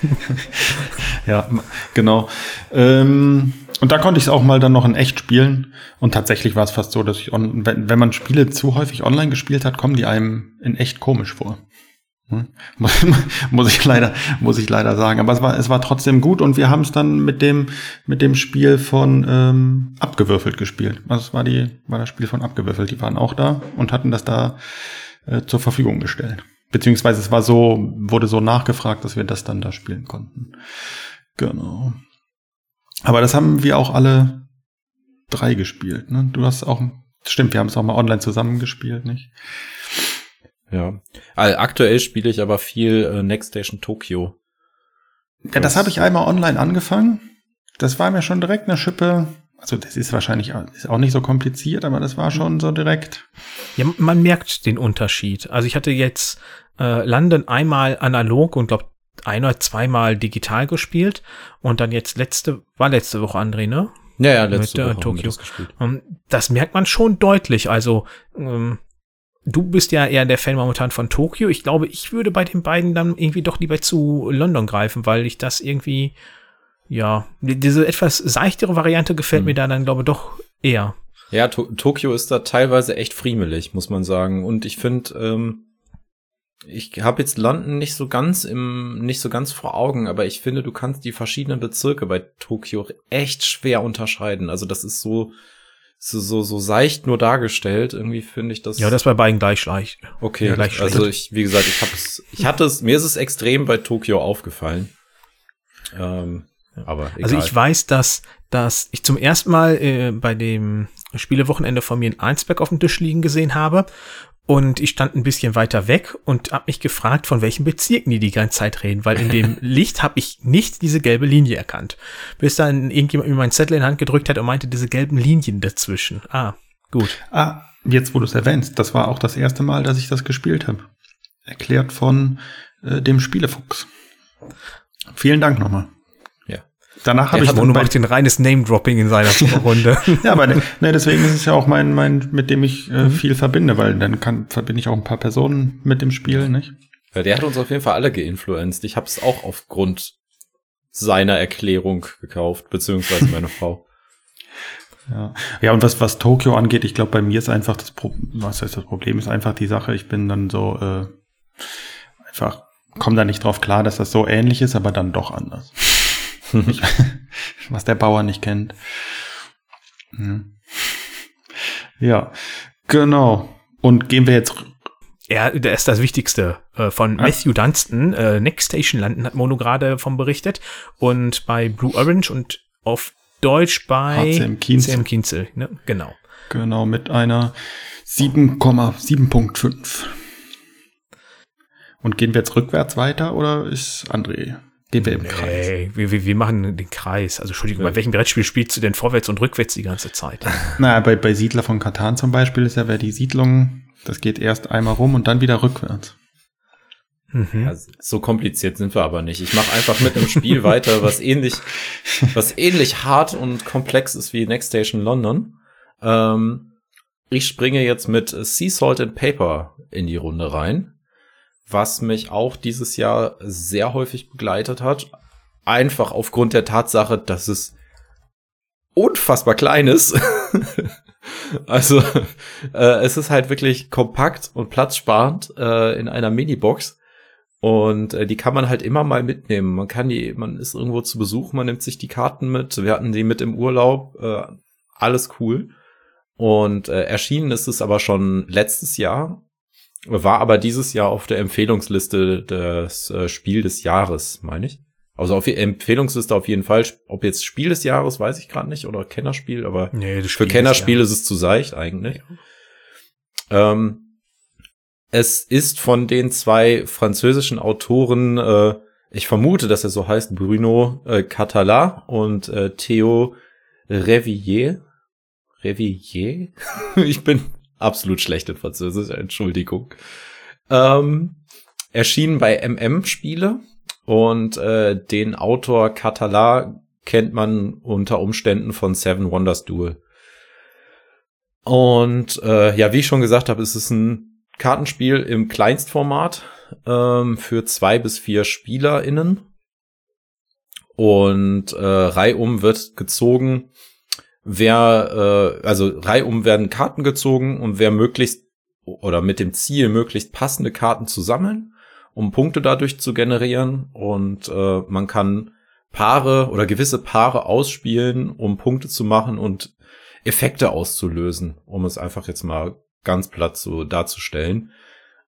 ja, genau. Ähm, und da konnte ich es auch mal dann noch in echt spielen. Und tatsächlich war es fast so, dass ich, on, wenn, wenn man Spiele zu häufig online gespielt hat, kommen die einem in echt komisch vor. Hm? muss ich leider muss ich leider sagen aber es war es war trotzdem gut und wir haben es dann mit dem mit dem Spiel von ähm, abgewürfelt gespielt also es war die war das Spiel von abgewürfelt die waren auch da und hatten das da äh, zur Verfügung gestellt Beziehungsweise es war so, wurde so nachgefragt, dass wir das dann da spielen konnten. Genau. Aber das haben wir auch alle drei gespielt. Ne? Du hast auch, stimmt, wir haben es auch mal online zusammengespielt, nicht? Ja. Also aktuell spiele ich aber viel äh, Next Station Tokyo. Ja, das habe ich einmal online angefangen. Das war mir schon direkt eine Schippe. Also das ist wahrscheinlich ist auch nicht so kompliziert, aber das war schon so direkt. Ja, man merkt den Unterschied. Also ich hatte jetzt äh, London einmal analog und glaube ein oder zweimal digital gespielt und dann jetzt letzte war letzte Woche André, ne? Ja, ja, letzte Mit, äh, Woche Tokio. haben wir das gespielt. Ähm, Das merkt man schon deutlich. Also ähm, du bist ja eher der Fan momentan von Tokio. Ich glaube, ich würde bei den beiden dann irgendwie doch lieber zu London greifen, weil ich das irgendwie, ja, die- diese etwas seichtere Variante gefällt Hm. mir da dann, glaube ich, doch eher. Ja, to Tokio ist da teilweise echt friemelig, muss man sagen. Und ich finde, ähm, ich habe jetzt London nicht so ganz im, nicht so ganz vor Augen, aber ich finde, du kannst die verschiedenen Bezirke bei Tokio echt schwer unterscheiden. Also das ist so, so, so, so seicht nur dargestellt. Irgendwie finde ich das. Ja, das bei beiden gleich leicht. okay. ja, gleich also ich, wie gesagt, ich hab's, ich hatte es, mir ist es extrem bei Tokio aufgefallen. Ähm, aber egal. Also ich weiß, dass, dass ich zum ersten Mal äh, bei dem Spielewochenende von mir in Einsberg auf dem Tisch liegen gesehen habe. Und ich stand ein bisschen weiter weg und habe mich gefragt, von welchen Bezirken die die ganze Zeit reden, weil in dem Licht habe ich nicht diese gelbe Linie erkannt. Bis dann irgendjemand mir meinen Zettel in die Hand gedrückt hat und meinte, diese gelben Linien dazwischen. Ah, gut. Ah, jetzt wo du es erwähnst, das war auch das erste Mal, dass ich das gespielt habe. Erklärt von äh, dem Spielefuchs. Vielen Dank nochmal. Danach habe ich hat bei, macht den reines Name-Dropping in seiner Runde. ja, aber ne, ne, deswegen ist es ja auch mein, mein, mit dem ich äh, viel verbinde, weil dann kann, verbinde ich auch ein paar Personen mit dem Spiel, nicht? Ja, der hat uns auf jeden Fall alle geinfluenced. Ich habe es auch aufgrund seiner Erklärung gekauft, beziehungsweise meine Frau. Ja, ja und was, was Tokio angeht, ich glaube, bei mir ist einfach das Problem, was heißt das Problem, ist einfach die Sache, ich bin dann so äh, einfach, komme da nicht drauf klar, dass das so ähnlich ist, aber dann doch anders. Was der Bauer nicht kennt. Hm. Ja, genau. Und gehen wir jetzt Ja, der ist das Wichtigste. Äh, von Ah. Matthew Dunstan, äh, Next Station London hat Mono gerade von berichtet. Und bei Blue Orange und auf Deutsch bei HCM Kienzel. HCM Kienzel, ne? Genau. genau mit einer 7,7.5. Und gehen wir jetzt rückwärts weiter oder ist André? Gehen wir im Kreis? Nee, wir, wir, wir machen den Kreis. Also Entschuldigung, bei welchem Brettspiel spielst du denn vorwärts und rückwärts die ganze Zeit? Naja, bei, bei Siedler von Katan zum Beispiel ist ja, wer die Siedlung, das geht erst einmal rum und dann wieder rückwärts. Mhm. Ja, so kompliziert sind wir aber nicht. Ich mache einfach mit einem Spiel weiter, was ähnlich, was ähnlich hart und komplex ist wie Next Station London. Ähm, ich springe jetzt mit Sea Salt and Paper in die Runde rein, was mich auch dieses Jahr sehr häufig begleitet hat. Einfach aufgrund der Tatsache, dass es unfassbar klein ist. also äh, es ist halt wirklich kompakt und platzsparend äh, in einer Minibox. Und äh, die kann man halt immer mal mitnehmen. Man kann die, man ist irgendwo zu Besuch, man nimmt sich die Karten mit. Wir hatten die mit im Urlaub. Äh, alles cool. Und äh, erschienen ist es aber schon letztes Jahr. War aber dieses Jahr auf der Empfehlungsliste des äh, Spiel des Jahres, meine ich. Also auf die Empfehlungsliste auf jeden Fall. Ob jetzt Spiel des Jahres, weiß ich gerade nicht. Oder Kennerspiel, aber Nee, für Spiel Kennerspiele ist es zu seicht eigentlich. Ähm, es ist von den zwei französischen Autoren, äh, ich vermute, dass er so heißt, Bruno äh, Catala und äh, Theo Revillier. Revillier? ich bin absolut schlecht in Französisch, Entschuldigung. Ähm, erschienen bei MM Spiele und äh, den Autor Catala kennt man unter Umständen von Seven Wonders Duel. Und äh, ja, wie ich schon gesagt habe, ist es ein Kartenspiel im Kleinstformat ähm, für zwei bis vier SpielerInnen. Und äh, reihum wird gezogen, wer, äh, also reihum werden Karten gezogen und wer möglichst oder mit dem Ziel, möglichst passende Karten zu sammeln, um Punkte dadurch zu generieren. Und äh, man kann Paare oder gewisse Paare ausspielen, um Punkte zu machen und Effekte auszulösen, um es einfach jetzt mal ganz platt so darzustellen.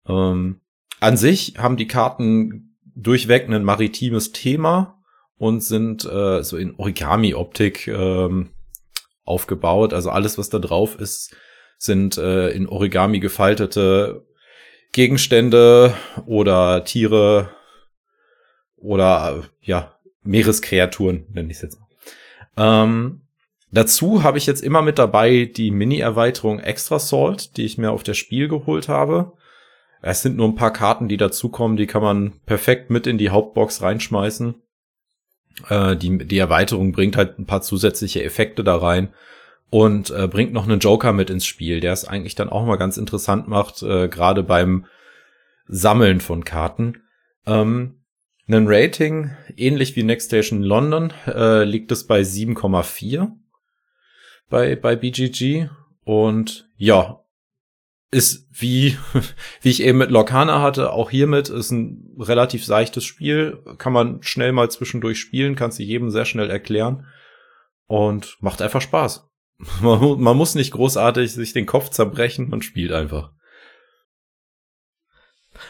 Ähm, an sich haben die Karten durchweg ein maritimes Thema und sind äh, so in Origami-Optik ähm, aufgebaut. Also alles, was da drauf ist, sind äh, in Origami gefaltete Gegenstände oder Tiere oder äh, ja, Meereskreaturen, nenne ich es jetzt. Ähm, dazu habe ich jetzt immer mit dabei die Mini-Erweiterung Extra Salt, die ich mir auf der Spiel geholt habe. Es sind nur ein paar Karten, die dazukommen, die kann man perfekt mit in die Hauptbox reinschmeißen. Äh, die, die Erweiterung bringt halt ein paar zusätzliche Effekte da rein und äh, bringt noch einen Joker mit ins Spiel, der es eigentlich dann auch mal ganz interessant macht, äh, gerade beim Sammeln von Karten. Ähm, ein Rating, ähnlich wie Next Station London, äh, liegt es bei 7,4 bei, bei BGG. Und ja, ist wie, wie ich eben mit Lorcana hatte, auch hiermit ist ein relativ seichtes Spiel. Kann man schnell mal zwischendurch spielen, kann sie jedem sehr schnell erklären und macht einfach Spaß. Man, man muss nicht großartig sich den Kopf zerbrechen und spielt einfach.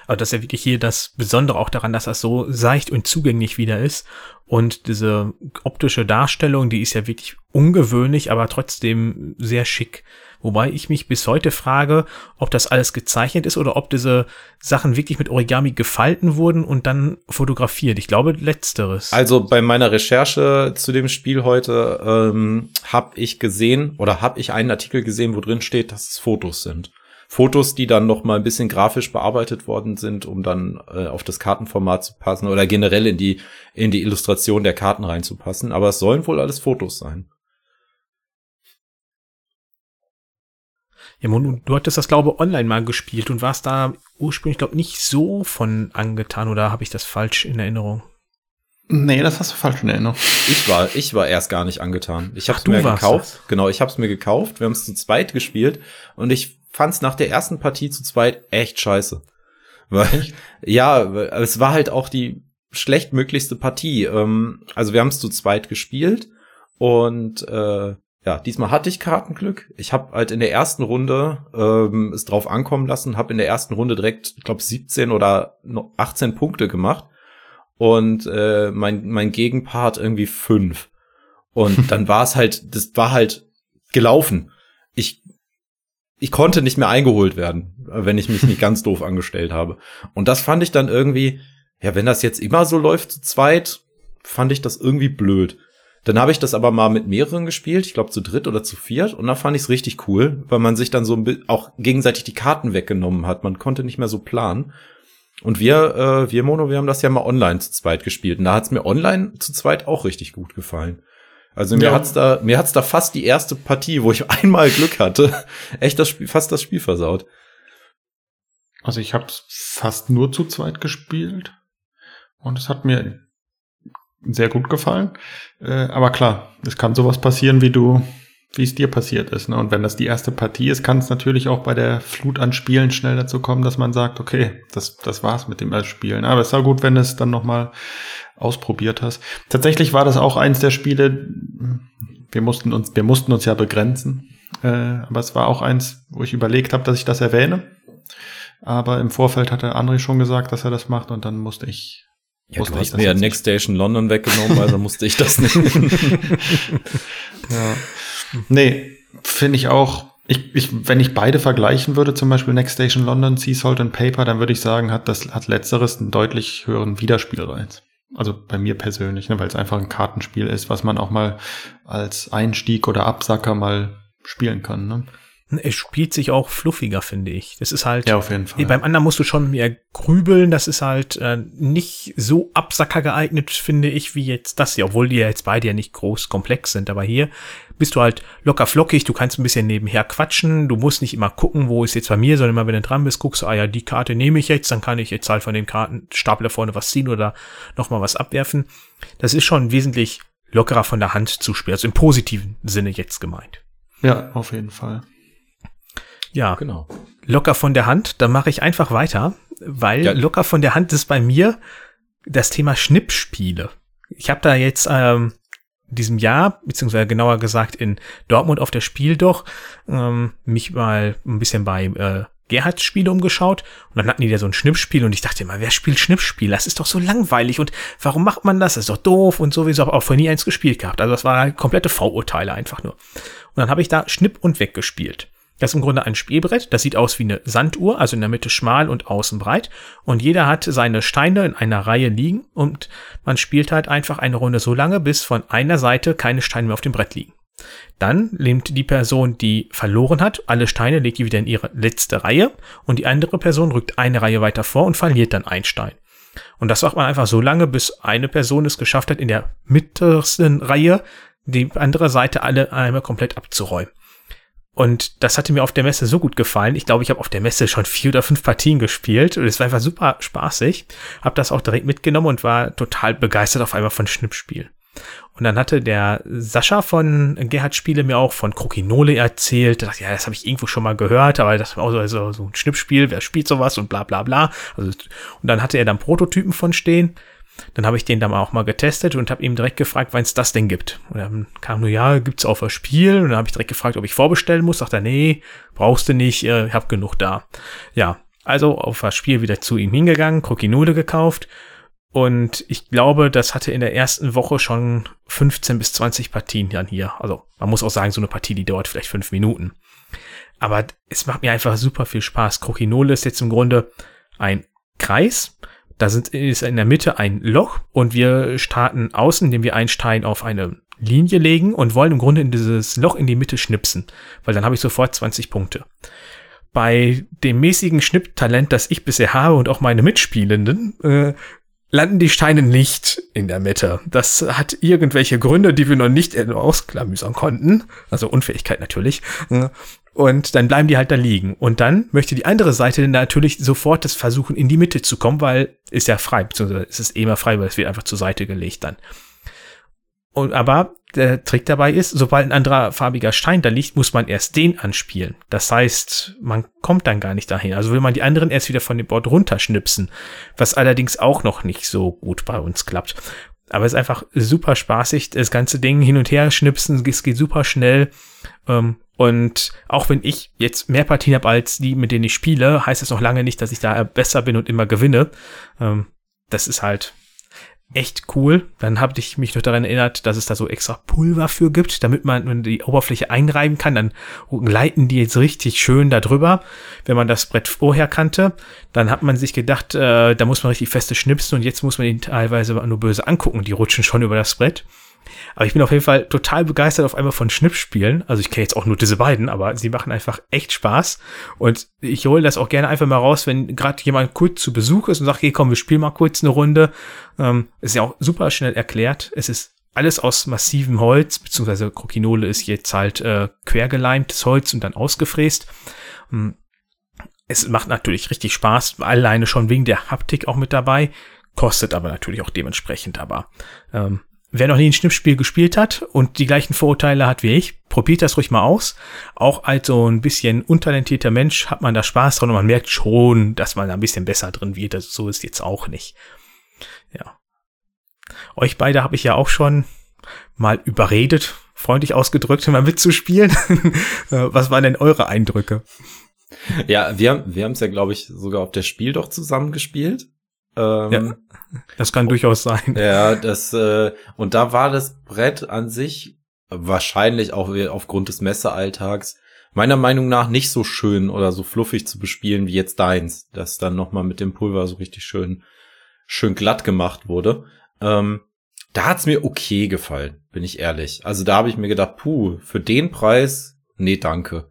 Aber das ist ja wirklich hier das Besondere auch daran, dass das so seicht und zugänglich wieder ist. Und diese optische Darstellung, die ist ja wirklich ungewöhnlich, aber trotzdem sehr schick. Wobei ich mich bis heute frage, ob das alles gezeichnet ist oder ob diese Sachen wirklich mit Origami gefalten wurden und dann fotografiert. Ich glaube letzteres. Also bei meiner Recherche zu dem Spiel heute ähm, habe ich gesehen oder habe ich einen Artikel gesehen, wo drin steht, dass es Fotos sind. Fotos, die dann noch mal ein bisschen grafisch bearbeitet worden sind, um dann äh, auf das Kartenformat zu passen oder generell in die in die Illustration der Karten reinzupassen. Aber es sollen wohl alles Fotos sein. Ja, Monu, du hattest das, glaube ich, online mal gespielt und warst da ursprünglich, glaube ich, nicht so von angetan oder habe ich das falsch in Erinnerung? Nee, das hast du falsch in Erinnerung. Ich war, ich war erst gar nicht angetan. Ich habe es mir gekauft. Das. Genau, ich habe es mir gekauft. Wir haben es zu zweit gespielt und ich fand es nach der ersten Partie zu zweit echt scheiße. Weil, ja, es war halt auch die schlechtmöglichste Partie. Ähm, also wir haben es zu zweit gespielt und äh, ja, diesmal hatte ich Kartenglück. Ich habe halt in der ersten Runde ähm, es drauf ankommen lassen, habe in der ersten Runde direkt, ich glaube, 17 oder 18 Punkte gemacht und äh, mein mein Gegenpart irgendwie fünf. Und dann war es halt, das war halt gelaufen. Ich ich konnte nicht mehr eingeholt werden, wenn ich mich nicht ganz doof angestellt habe. Und das fand ich dann irgendwie, ja, wenn das jetzt immer so läuft zu zweit, fand ich das irgendwie blöd. Dann habe ich das aber mal mit mehreren gespielt, ich glaube zu dritt oder zu viert, und da fand ich es richtig cool, weil man sich dann so auch gegenseitig die Karten weggenommen hat. Man konnte nicht mehr so planen. Und wir, äh, wir Mono, wir haben das ja mal online zu zweit gespielt. Und da hat's mir online zu zweit auch richtig gut gefallen. Also mir ja. hat's da, mir hat's da fast die erste Partie, wo ich einmal Glück hatte, echt das Spiel, fast das Spiel versaut. Also ich habe fast nur zu zweit gespielt und es hat mir sehr gut gefallen. Äh, aber klar, es kann sowas passieren, wie du, wie es dir passiert ist. Ne? Und wenn das die erste Partie ist, kann es natürlich auch bei der Flut an Spielen schnell dazu kommen, dass man sagt, okay, das, das war's mit dem Spielen. Aber es war gut, wenn du es dann nochmal ausprobiert hast. Tatsächlich war das auch eins der Spiele, wir mussten uns, wir mussten uns ja begrenzen. Äh, aber es war auch eins, wo ich überlegt habe, dass ich das erwähne. Aber im Vorfeld hatte André schon gesagt, dass er das macht und dann musste ich ja, du hast mir ja Next Station London weggenommen, also musste ich das nehmen. ja. Nee, finde ich auch. Ich, ich, wenn ich beide vergleichen würde, zum Beispiel Next Station London, Sea Salt and Paper, dann würde ich sagen, hat das hat letzteres einen deutlich höheren Wiederspielreiz. Also bei mir persönlich, ne, weil es einfach ein Kartenspiel ist, was man auch mal als Einstieg oder Absacker mal spielen kann. Ne? Es spielt sich auch fluffiger, finde ich. Das ist halt. Ja, auf jeden Fall. Beim anderen musst du schon mehr grübeln. Das ist halt äh, nicht so Absacker geeignet, finde ich, wie jetzt das hier. Obwohl die ja jetzt beide ja nicht groß komplex sind. Aber hier bist du halt locker flockig. Du kannst ein bisschen nebenher quatschen. Du musst nicht immer gucken, wo ist jetzt bei mir, sondern immer, wenn du dran bist, guckst du, ah ja, die Karte nehme ich jetzt. Dann kann ich jetzt halt von dem Kartenstapel da vorne was ziehen oder nochmal was abwerfen. Das ist schon wesentlich lockerer von der Hand zu spielen. Also im positiven Sinne jetzt gemeint. Ja, auf jeden Fall. Ja, genau. Locker von der Hand, dann mache ich einfach weiter, weil ja. locker von der Hand ist bei mir das Thema Schnippspiele. Ich habe da jetzt ähm, diesem Jahr, beziehungsweise genauer gesagt in Dortmund auf der Spiel doch, ähm, mich mal ein bisschen bei äh, Gerhards-Spiele umgeschaut und dann hatten die da so ein Schnippspiel und ich dachte immer, wer spielt Schnippspiel? Das ist doch so langweilig und warum macht man das? Das ist doch doof und sowieso habe auch vorher nie eins gespielt gehabt. Also das war komplette Vorurteile einfach nur. Und dann habe ich da Schnipp und Weg gespielt. Das ist im Grunde ein Spielbrett. Das sieht aus wie eine Sanduhr, also in der Mitte schmal und außen breit. Und jeder hat seine Steine in einer Reihe liegen und man spielt halt einfach eine Runde so lange, bis von einer Seite keine Steine mehr auf dem Brett liegen. Dann nimmt die Person, die verloren hat, alle Steine, legt die wieder in ihre letzte Reihe und die andere Person rückt eine Reihe weiter vor und verliert dann einen Stein. Und das macht man einfach so lange, bis eine Person es geschafft hat, in der mittersten Reihe die andere Seite alle einmal komplett abzuräumen. Und das hatte mir auf der Messe so gut gefallen. Ich glaube, ich habe auf der Messe schon vier oder fünf Partien gespielt und es war einfach super spaßig. Hab das auch direkt mitgenommen und war total begeistert auf einmal von Schnippspiel. Und dann hatte der Sascha von Gerhard Spiele mir auch von Krokinole erzählt. Da dachte, ja, das habe ich irgendwo schon mal gehört, aber das war auch so, so ein Schnippspiel, wer spielt sowas und bla bla bla. Also, und dann hatte er dann Prototypen von stehen. Dann habe ich den dann auch mal getestet und habe ihm direkt gefragt, wann es das denn gibt. Und dann kam nur, ja, gibt's auf das Spiel. Und dann habe ich direkt gefragt, ob ich vorbestellen muss. Sagt er, nee, brauchst du nicht, äh, hab genug da. Ja, also auf das Spiel wieder zu ihm hingegangen, Krokinole gekauft und ich glaube, das hatte in der ersten Woche schon 15 bis 20 Partien dann hier. Also man muss auch sagen, so eine Partie, die dauert vielleicht fünf Minuten. Aber es macht mir einfach super viel Spaß. Krochinole ist jetzt im Grunde ein Kreis. Da sind, ist in der Mitte ein Loch und wir starten außen, indem wir einen Stein auf eine Linie legen und wollen im Grunde in dieses Loch in die Mitte schnipsen, weil dann habe ich sofort 20 Punkte. Bei dem mäßigen Schnipptalent, das ich bisher habe und auch meine Mitspielenden, äh, landen die Steine nicht in der Mitte. Das hat irgendwelche Gründe, die wir noch nicht ausklamüsern konnten. Also Unfähigkeit natürlich. Und dann bleiben die halt da liegen. Und dann möchte die andere Seite natürlich sofort das versuchen, in die Mitte zu kommen, weil ist ja frei, beziehungsweise es ist eh immer frei, weil es wird einfach zur Seite gelegt dann. Und aber der Trick dabei ist, sobald ein anderer farbiger Stein da liegt, muss man erst den anspielen. Das heißt, man kommt dann gar nicht dahin. Also will man die anderen erst wieder von dem Board runterschnipsen, was allerdings auch noch nicht so gut bei uns klappt. Aber es ist einfach super spaßig, das ganze Ding hin und her schnipsen, es geht super schnell. Ähm, und auch wenn ich jetzt mehr Partien habe als die, mit denen ich spiele, heißt das noch lange nicht, dass ich da besser bin und immer gewinne. Ähm, das ist halt echt cool. Dann habe ich mich noch daran erinnert, dass es da so extra Pulver für gibt, damit man die Oberfläche einreiben kann. Dann leiten die jetzt richtig schön da drüber. Wenn man das Brett vorher kannte, dann hat man sich gedacht, äh, da muss man richtig feste schnipsen und jetzt muss man ihn teilweise nur böse angucken. Die rutschen schon über das Brett. Aber ich bin auf jeden Fall total begeistert auf einmal von Schnippspielen. Also ich kenne jetzt auch nur diese beiden, aber sie machen einfach echt Spaß. Und ich hole das auch gerne einfach mal raus, wenn gerade jemand kurz zu Besuch ist und sagt, hey komm, wir spielen mal kurz eine Runde. Ähm, ist ja auch super schnell erklärt. Es ist alles aus massivem Holz, beziehungsweise Krokinole ist jetzt halt äh, quergeleimtes Holz und dann ausgefräst. Ähm, es macht natürlich richtig Spaß, alleine schon wegen der Haptik auch mit dabei, kostet aber natürlich auch dementsprechend, aber ähm, Wer noch nie ein Schnippspiel gespielt hat und die gleichen Vorurteile hat wie ich, probiert das ruhig mal aus. Auch als so ein bisschen untalentierter Mensch hat man da Spaß dran und man merkt schon, dass man da ein bisschen besser drin wird. Das, so ist jetzt auch nicht. Ja. Euch beide habe ich ja auch schon mal überredet, freundlich ausgedrückt, mal mitzuspielen. Äh, was waren denn eure Eindrücke? Ja, wir, wir haben es ja, glaube ich, sogar auf der Spiel doch zusammen gespielt. Ähm, ja, das kann durchaus sein. Ja, das äh, und da war das Brett an sich wahrscheinlich auch aufgrund des Messealltags meiner Meinung nach nicht so schön oder so fluffig zu bespielen wie jetzt deins, das dann noch mal mit dem Pulver so richtig schön schön glatt gemacht wurde. Ähm, da hat's mir okay gefallen, bin ich ehrlich. Also da habe ich mir gedacht, puh, für den Preis, nee, danke.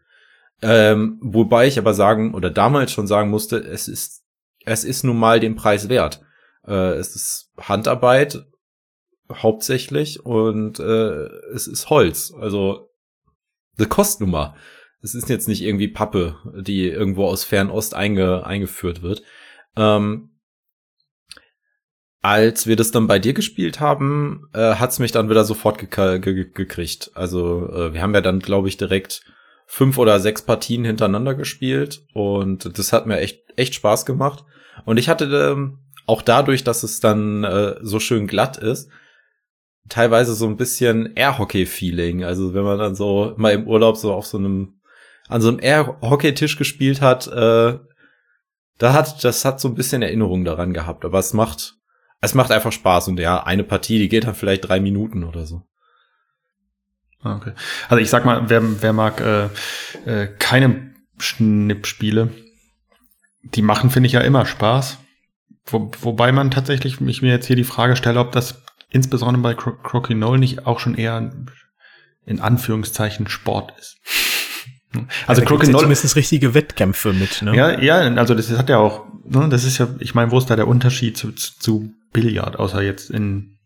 Ähm, wobei ich aber sagen oder damals schon sagen musste, es ist es ist nun mal den Preis wert. Äh, es ist Handarbeit hauptsächlich und äh, es ist Holz. Also das kostet nun. Es ist jetzt nicht irgendwie Pappe, die irgendwo aus Fernost einge eingeführt wird. Ähm, als wir das dann bei dir gespielt haben, äh, hat's mich dann wieder sofort ge ge gekriegt. Also äh, wir haben ja dann, glaube ich, direkt fünf oder sechs Partien hintereinander gespielt und das hat mir echt echt Spaß gemacht. Und ich hatte ähm, auch dadurch, dass es dann äh, so schön glatt ist, teilweise so ein bisschen Airhockey-Feeling. Also wenn man dann so mal im Urlaub so auf so einem an so einem Air-Hockey-Tisch gespielt hat, äh, da hat, das hat so ein bisschen Erinnerung daran gehabt, aber es macht, es macht einfach Spaß und ja, eine Partie, die geht dann vielleicht drei Minuten oder so. Ah, okay. Also ich sag mal, wer, wer mag äh, äh, keine Schnippspiele, die machen, finde ich ja immer Spaß. Wo, wobei man tatsächlich mich mir jetzt hier die Frage stelle, ob das insbesondere bei Cro Crokinole nicht auch schon eher in Anführungszeichen Sport ist. Also ja, Crokinole zumindest richtige Wettkämpfe mit, ne? Ja, ja, also das hat ja auch, ne, das ist ja, ich meine, wo ist da der Unterschied zu, zu Billard, außer jetzt in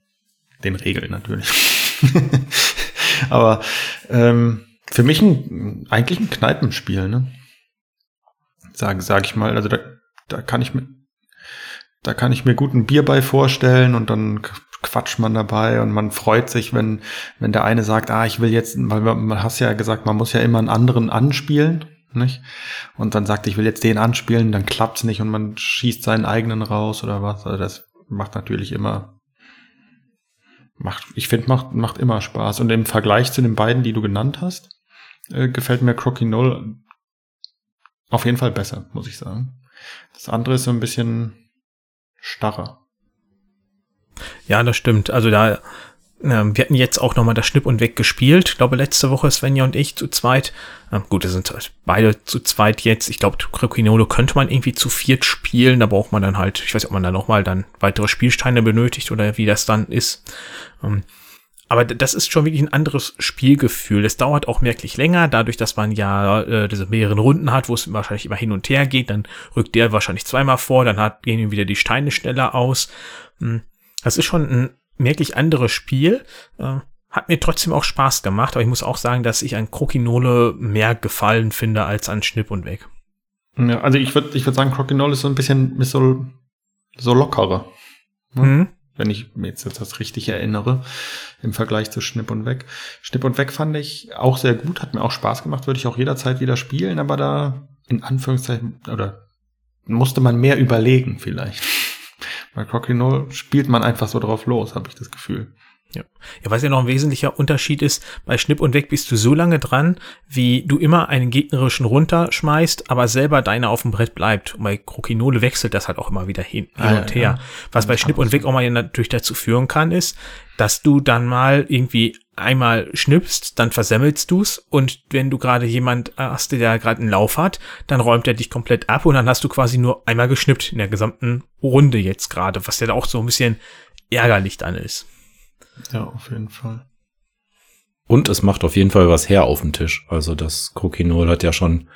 den Regeln natürlich. Aber ähm, für mich ein, eigentlich ein Kneipenspiel, ne? Sag, sag ich mal. Also da, da kann ich mir, da kann ich mir gut ein Bier bei vorstellen und dann quatscht man dabei und man freut sich, wenn, wenn der eine sagt, ah, ich will jetzt, weil man hast ja gesagt, man muss ja immer einen anderen anspielen, nicht? Und dann sagt, ich will jetzt den anspielen, dann klappt's nicht und man schießt seinen eigenen raus oder was. Also das macht natürlich immer macht, ich finde, macht, macht immer Spaß. Und im Vergleich zu den beiden, die du genannt hast, äh, gefällt mir Crocky Null auf jeden Fall besser, muss ich sagen. Das andere ist so ein bisschen starrer. Ja, das stimmt. Also da ähm, wir hatten jetzt auch nochmal das Schnipp und Weg gespielt. Ich glaube, letzte Woche Svenja und ich zu zweit. Ähm, gut, wir sind beide zu zweit jetzt. Ich glaube, Croquinolo könnte man irgendwie zu viert spielen. Da braucht man dann halt, ich weiß nicht, ob man da nochmal dann weitere Spielsteine benötigt oder wie das dann ist. Ähm, aber das ist schon wirklich ein anderes Spielgefühl. Es dauert auch merklich länger, dadurch, dass man ja äh, diese mehreren Runden hat, wo es wahrscheinlich immer hin und her geht. Dann rückt der wahrscheinlich zweimal vor, dann hat, gehen wieder die Steine schneller aus. Hm, das ist schon ein merklich anderes Spiel. Äh, hat mir trotzdem auch Spaß gemacht, aber ich muss auch sagen, dass ich an Krokinole mehr gefallen finde als an Schnipp und Weg. Ja, also ich würde ich würd sagen, Krokinole ist so ein bisschen so, so lockerer. Ne? Mhm. Wenn ich mir jetzt das richtig erinnere, im Vergleich zu Schnipp und Weg. Schnipp und Weg fand ich auch sehr gut, hat mir auch Spaß gemacht, würde ich auch jederzeit wieder spielen, aber da in Anführungszeichen, oder musste man mehr überlegen vielleicht. Bei Crokinole spielt man einfach so drauf los, habe ich das Gefühl. Ja. ja, was ja noch ein wesentlicher Unterschied ist, bei Schnipp und Weg bist du so lange dran, wie du immer einen gegnerischen runterschmeißt, aber selber deiner auf dem Brett bleibt. Und bei Krokinole wechselt das halt auch immer wieder hin, hin ah, und her. Ja. Was bei Schnipp und Weg auch mal natürlich dazu führen kann, ist, dass du dann mal irgendwie einmal schnippst, dann versemmelst du's und wenn du gerade jemand hast, der gerade einen Lauf hat, dann räumt er dich komplett ab und dann hast du quasi nur einmal geschnippt in der gesamten Runde jetzt gerade, was ja auch so ein bisschen ärgerlich dann ist. Ja, auf jeden Fall. Und es macht auf jeden Fall was her auf dem Tisch. Also das Crokinol hat ja schon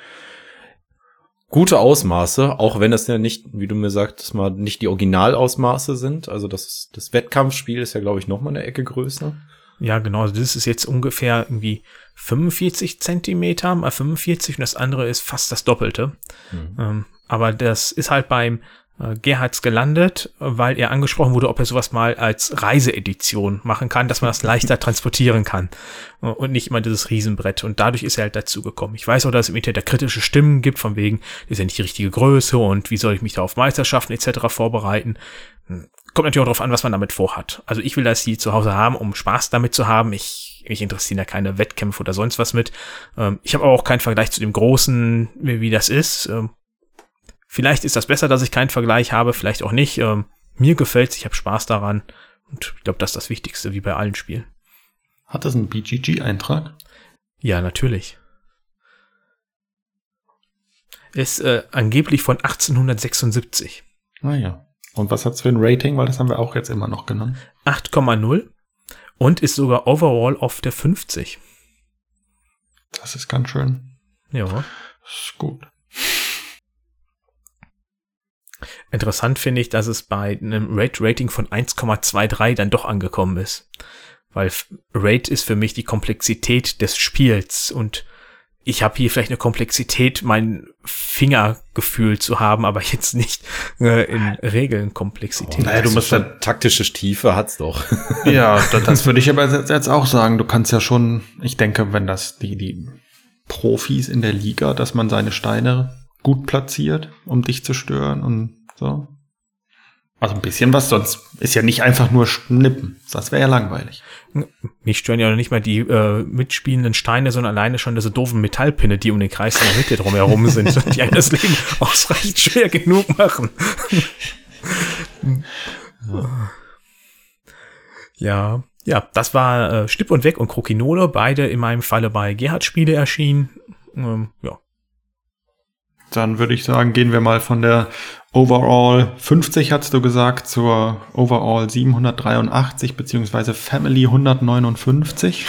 gute Ausmaße, auch wenn es ja nicht, wie du mir sagtest, mal nicht die Originalausmaße sind. Also das, das Wettkampfspiel ist ja, glaube ich, noch mal eine Ecke größer. Ja, genau. Also das ist jetzt ungefähr irgendwie 45 Zentimeter mal 45 und das andere ist fast das Doppelte. Mhm. Ähm, aber das ist halt beim äh, Gerhards gelandet, weil er angesprochen wurde, ob er sowas mal als Reiseedition machen kann, dass man das leichter transportieren kann äh, und nicht immer dieses Riesenbrett. Und dadurch ist er halt dazu gekommen. Ich weiß auch, dass es im Internet kritische Stimmen gibt, von wegen, das ist ja nicht die richtige Größe und wie soll ich mich da auf Meisterschaften etc. vorbereiten. Kommt natürlich auch darauf an, was man damit vorhat. Also ich will das hier zu Hause haben, um Spaß damit zu haben. Ich, mich interessieren ja keine Wettkämpfe oder sonst was mit. Ähm, ich habe aber auch keinen Vergleich zu dem Großen, wie, wie das ist. Ähm, Vielleicht ist das besser, dass ich keinen Vergleich habe, vielleicht auch nicht. Ähm, mir gefällt's, ich habe Spaß daran. Und ich glaube, das ist das Wichtigste, wie bei allen Spielen. Hat das einen BGG-Eintrag? Ja, natürlich. Ist äh, angeblich von 1876. Ah ja. Und was hat's für ein Rating? Weil das haben wir auch jetzt immer noch genommen. 8,0 und ist sogar overall auf der 50. Das ist ganz schön. Ja. Das ist gut. Interessant finde ich, dass es bei einem Rate-Rating von 1,23 dann doch angekommen ist. Weil Rate ist für mich die Komplexität des Spiels und ich habe hier vielleicht eine Komplexität, mein Fingergefühl zu haben, aber jetzt nicht äh, in Regeln Komplexität. Oh, naja, du musst dann taktische Tiefe hat's doch. ja, das, das würde ich aber jetzt auch sagen. Du kannst ja schon, ich denke, wenn das die, die Profis in der Liga, dass man seine Steine gut platziert, um dich zu stören und so. Also ein bisschen was, sonst ist ja nicht einfach nur schnippen. Das wäre ja langweilig. Mich stören ja noch nicht mal die äh, mitspielenden Steine, sondern alleine schon diese doofen Metallpinne, die um den Kreis der Mitte drumherum sind, die einem das Leben ausreichend schwer genug machen. ja, ja, das war äh, Stipp und Weg und Krokinole, beide in meinem Falle bei Gerhard Spiele erschienen. Ähm, ja. Dann würde ich sagen, gehen wir mal von der Overall 50, hast du gesagt, zur Overall 783 beziehungsweise Family 159.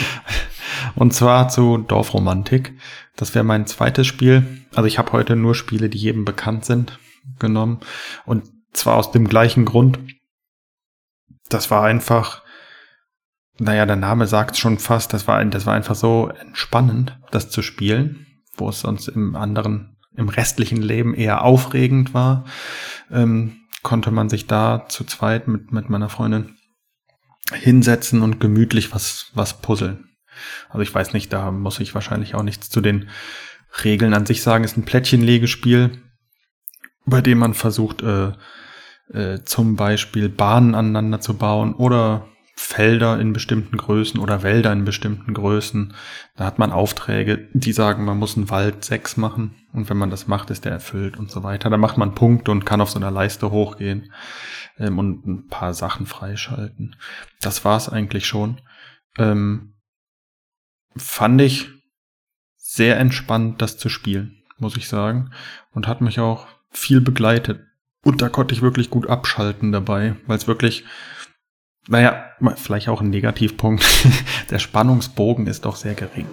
Und zwar zu Dorfromantik. Das wäre mein zweites Spiel. Also ich habe heute nur Spiele, die jedem bekannt sind, genommen. Und zwar aus dem gleichen Grund. Das war einfach, naja, der Name sagt schon fast, das war, das war einfach so entspannend, das zu spielen wo es sonst im anderen, im restlichen Leben eher aufregend war, ähm, konnte man sich da zu zweit mit, mit meiner Freundin hinsetzen und gemütlich was, was puzzeln. Also ich weiß nicht, da muss ich wahrscheinlich auch nichts zu den Regeln an sich sagen. Ist ein Plättchenlegespiel, bei dem man versucht, äh, äh, zum Beispiel Bahnen aneinander zu bauen oder Felder in bestimmten Größen oder Wälder in bestimmten Größen. Da hat man Aufträge, die sagen, man muss einen Wald sechs machen und wenn man das macht, ist der erfüllt und so weiter. Da macht man Punkte und kann auf so einer Leiste hochgehen ähm, und ein paar Sachen freischalten. Das war's eigentlich schon. Ähm, fand ich sehr entspannt, das zu spielen, muss ich sagen. Und hat mich auch viel begleitet. Und da konnte ich wirklich gut abschalten dabei, weil es wirklich naja, vielleicht auch ein Negativpunkt. Der Spannungsbogen ist doch sehr gering.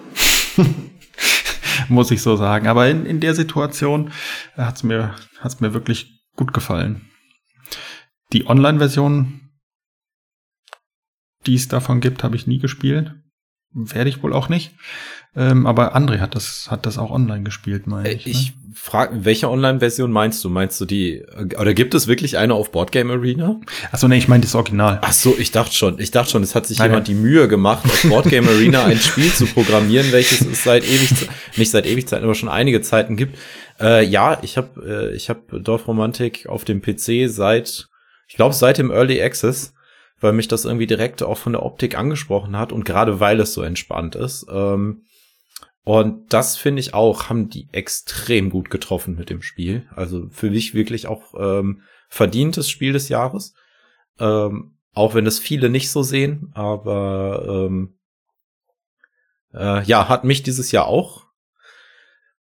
Muss ich so sagen. Aber in, in der Situation hat's mir, hat's mir wirklich gut gefallen. Die Online-Version, die es davon gibt, habe ich nie gespielt. Werde ich wohl auch nicht. Ähm, aber André hat das, hat das auch online gespielt, meine ich. Ne? Ich frage, welche Online-Version meinst du? Meinst du die, oder gibt es wirklich eine auf Boardgame Arena? Achso, nee, ich meine das Original. Ach so, ich dachte schon, ich dachte schon, es hat sich nein, jemand die Mühe gemacht, auf Boardgame Arena ein Spiel zu programmieren, welches es seit ewig, nicht seit ewig Zeiten, aber schon einige Zeiten gibt. Äh, ja, ich habe, äh, ich habe Dorfromantik auf dem PC seit, ich glaube, seit dem Early Access weil mich das irgendwie direkt auch von der Optik angesprochen hat und gerade weil es so entspannt ist. Ähm, und das finde ich auch, haben die extrem gut getroffen mit dem Spiel. Also für mich wirklich auch ähm, verdientes Spiel des Jahres. Ähm, auch wenn es viele nicht so sehen, aber ähm, äh, ja, hat mich dieses Jahr auch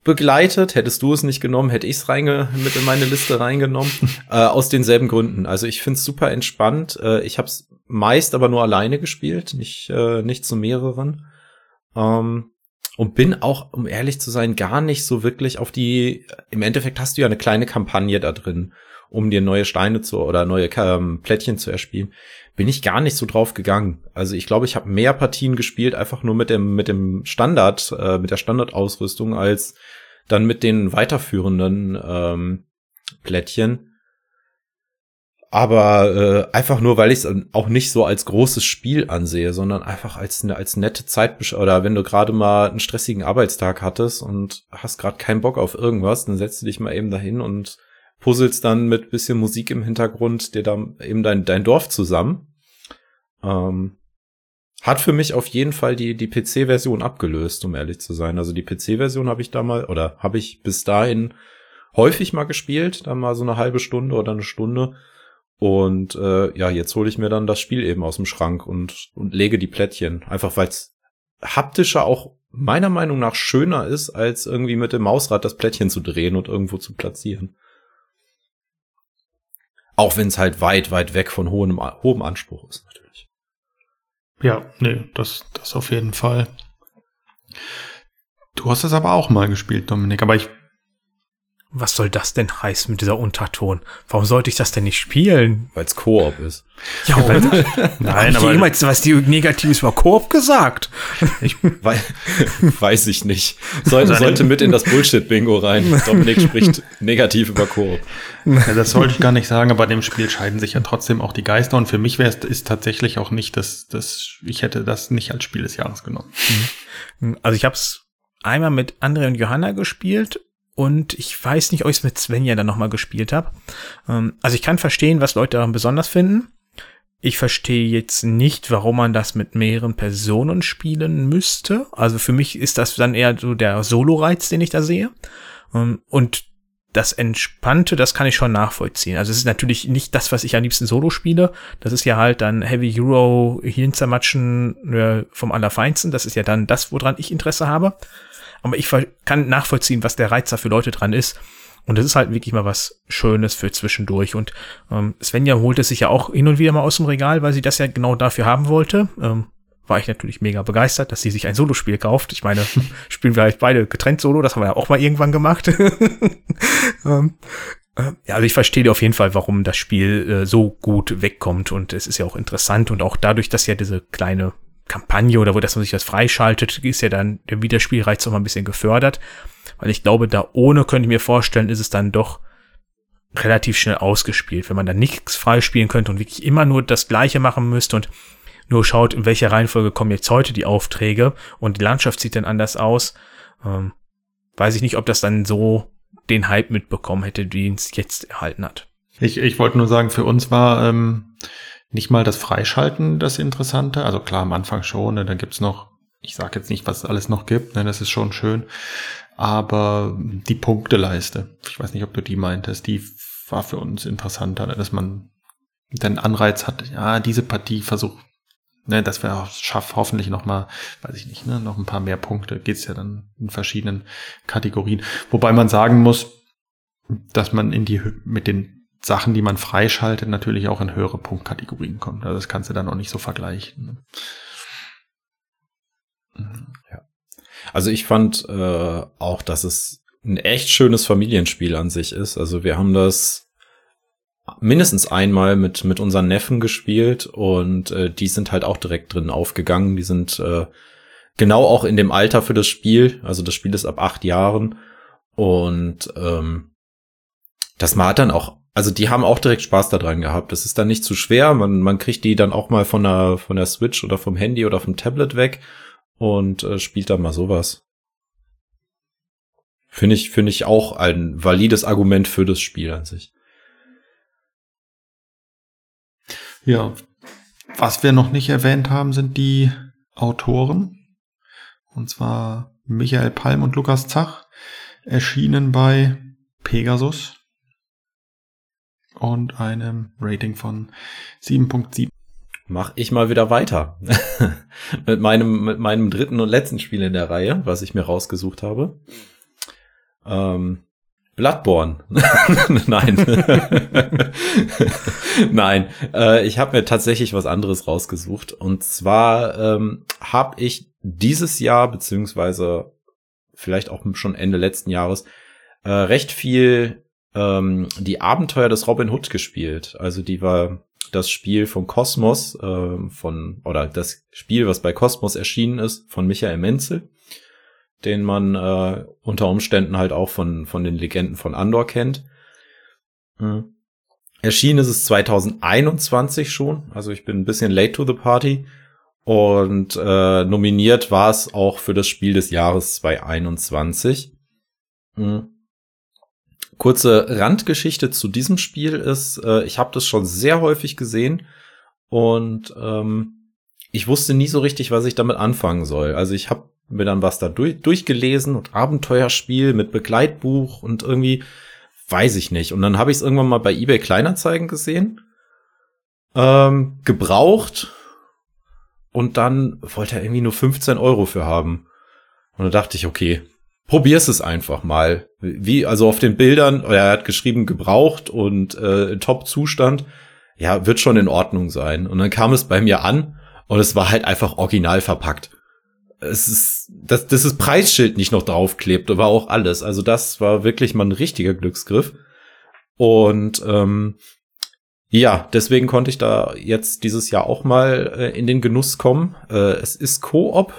begleitet. Hättest du es nicht genommen, hätte ich es reinge mit in meine Liste reingenommen. äh, aus denselben Gründen. Also ich finde es super entspannt. Äh, ich habe es meist aber nur alleine gespielt, nicht, äh, nicht zu mehreren. Ähm, und bin auch, um ehrlich zu sein, gar nicht so wirklich auf die. Im Endeffekt hast du ja eine kleine Kampagne da drin, um dir neue Steine zu oder neue ähm, Plättchen zu erspielen. Bin ich gar nicht so drauf gegangen. Also ich glaube, ich habe mehr Partien gespielt, einfach nur mit dem mit dem Standard, äh, mit der Standardausrüstung, als dann mit den weiterführenden ähm, Plättchen. Aber äh, einfach nur, weil ich es auch nicht so als großes Spiel ansehe, sondern einfach als als nette Zeit oder wenn du gerade mal einen stressigen Arbeitstag hattest und hast gerade keinen Bock auf irgendwas, dann setzt du dich mal eben dahin und puzzelst dann mit bisschen Musik im Hintergrund dir da eben dein dein Dorf zusammen. Ähm, hat für mich auf jeden Fall die die PC-Version abgelöst, um ehrlich zu sein. Also die PC-Version habe ich da mal oder habe ich bis dahin häufig mal gespielt, dann mal so eine halbe Stunde oder eine Stunde und äh, ja, jetzt hole ich mir dann das Spiel eben aus dem Schrank und, und lege die Plättchen. Einfach weil es haptischer auch meiner Meinung nach schöner ist, als irgendwie mit dem Mausrad das Plättchen zu drehen und irgendwo zu platzieren. Auch wenn es halt weit, weit weg von hohem, hohem Anspruch ist, natürlich. Ja, nee, das, das auf jeden Fall. Du hast es aber auch mal gespielt, Dominik, aber ich was soll das denn heißen mit dieser Unterton? Warum sollte ich das denn nicht spielen? Weil es Koop ist. Ja, weil, nein, aber jemals was die Negatives über Koop gesagt. Ich weiß, weiß ich nicht. Sollte, sollte mit in das Bullshit-Bingo rein. Dominik spricht negativ über Koop. Ja, das sollte ich gar nicht sagen, aber bei dem Spiel scheiden sich ja trotzdem auch die Geister und für mich wäre es ist tatsächlich auch nicht das, das, ich hätte das nicht als Spiel des Jahres genommen. Also ich habe es einmal mit André und Johanna gespielt und ich weiß nicht, ob ich es mit Svenja dann nochmal gespielt habe. Ähm, also ich kann verstehen, was Leute daran besonders finden. Ich verstehe jetzt nicht, warum man das mit mehreren Personen spielen müsste. Also für mich ist das dann eher so der Solo-Reiz, den ich da sehe. Ähm, und das Entspannte, das kann ich schon nachvollziehen. Also es ist natürlich nicht das, was ich am liebsten solo spiele. Das ist ja halt dann Heavy Euro Hirnzermatschen äh, vom Allerfeinsten. Das ist ja dann das, woran ich Interesse habe. Aber ich kann nachvollziehen, was der Reiz da für Leute dran ist. Und das ist halt wirklich mal was Schönes für zwischendurch. Und ähm, Svenja holt es sich ja auch hin und wieder mal aus dem Regal, weil sie das ja genau dafür haben wollte. Ähm, war ich natürlich mega begeistert, dass sie sich ein Solospiel kauft. Ich meine, spielen wir halt beide getrennt Solo, das haben wir ja auch mal irgendwann gemacht. ähm, äh, ja, also ich verstehe auf jeden Fall, warum das Spiel äh, so gut wegkommt und es ist ja auch interessant und auch dadurch, dass ja diese kleine Kampagne oder wo das man sich das freischaltet, ist ja dann der Wiederspielreiz noch mal ein bisschen gefördert, weil ich glaube, da ohne könnte ich mir vorstellen, ist es dann doch relativ schnell ausgespielt, wenn man da nichts freispielen könnte und wirklich immer nur das Gleiche machen müsste und nur schaut, in welcher Reihenfolge kommen jetzt heute die Aufträge und die Landschaft sieht dann anders aus. Ähm, weiß ich nicht, ob das dann so den Hype mitbekommen hätte, wie es jetzt erhalten hat. Ich, ich wollte nur sagen, für uns war ähm, nicht mal das Freischalten das Interessante. Also klar, am Anfang schon, ne, dann gibt's noch, ich sage jetzt nicht, was es alles noch gibt, ne, das ist schon schön. Aber die Punkteleiste, ich weiß nicht, ob du die meintest, die war für uns interessanter, ne, dass man den Anreiz hat, ja, diese Partie versucht ne, dass wir auch schaffen, hoffentlich noch mal, weiß ich nicht, ne, noch ein paar mehr Punkte. Geht's ja dann in verschiedenen Kategorien. Wobei man sagen muss, dass man in die mit den Sachen, die man freischaltet, natürlich auch in höhere Punktkategorien kommt. Also das kannst du dann auch nicht so vergleichen. Ne? Mhm. Ja. Also ich fand äh, auch, dass es ein echt schönes Familienspiel an sich ist. Also wir haben das mindestens einmal mit, mit unseren Neffen gespielt und äh, die sind halt auch direkt drin aufgegangen. Die sind äh, genau auch in dem Alter für das Spiel. Also das Spiel ist ab acht Jahren und ähm, das hat dann auch, also die haben auch direkt Spaß daran gehabt. Das ist dann nicht zu schwer. Man, man kriegt die dann auch mal von der, von der Switch oder vom Handy oder vom Tablet weg und äh, spielt dann mal sowas. Finde ich, finde ich auch ein valides Argument für das Spiel an sich. Ja, was wir noch nicht erwähnt haben, sind die Autoren. Und zwar Michael Palm und Lukas Zach, erschienen bei Pegasus und einem Rating von 7.7. Mach ich mal wieder weiter mit meinem mit meinem dritten und letzten Spiel in der Reihe, was ich mir rausgesucht habe. Ähm, Bloodborne. Nein. Nein, äh, ich habe mir tatsächlich was anderes rausgesucht. Und zwar ähm, habe ich dieses Jahr, beziehungsweise vielleicht auch schon Ende letzten Jahres, äh, recht viel ähm, die Abenteuer des Robin Hood gespielt. Also die war das Spiel von Kosmos, äh, von, oder das Spiel, was bei Kosmos erschienen ist, von Michael Menzel den man äh, unter Umständen halt auch von, von den Legenden von Andor kennt. Mhm. Erschienen ist es 2021 schon, also ich bin ein bisschen late to the party. Und äh, nominiert war es auch für das Spiel des Jahres 2021. Mhm. Kurze Randgeschichte zu diesem Spiel ist, äh, ich habe das schon sehr häufig gesehen und ähm, ich wusste nie so richtig, was ich damit anfangen soll. Also ich habe mir dann was da durch, durchgelesen und Abenteuerspiel mit Begleitbuch und irgendwie weiß ich nicht. Und dann habe ich es irgendwann mal bei eBay Kleinanzeigen gesehen, ähm, gebraucht und dann wollte er irgendwie nur 15 Euro für haben. Und da dachte ich, okay, probier's es einfach mal. Wie, also auf den Bildern, er hat geschrieben, gebraucht und äh, Top-Zustand. Ja, wird schon in Ordnung sein. Und dann kam es bei mir an und es war halt einfach original verpackt es ist, dass, dass das Preisschild nicht noch draufklebt, war auch alles. Also das war wirklich mal ein richtiger Glücksgriff. Und ähm, ja, deswegen konnte ich da jetzt dieses Jahr auch mal äh, in den Genuss kommen. Äh, es ist Koop.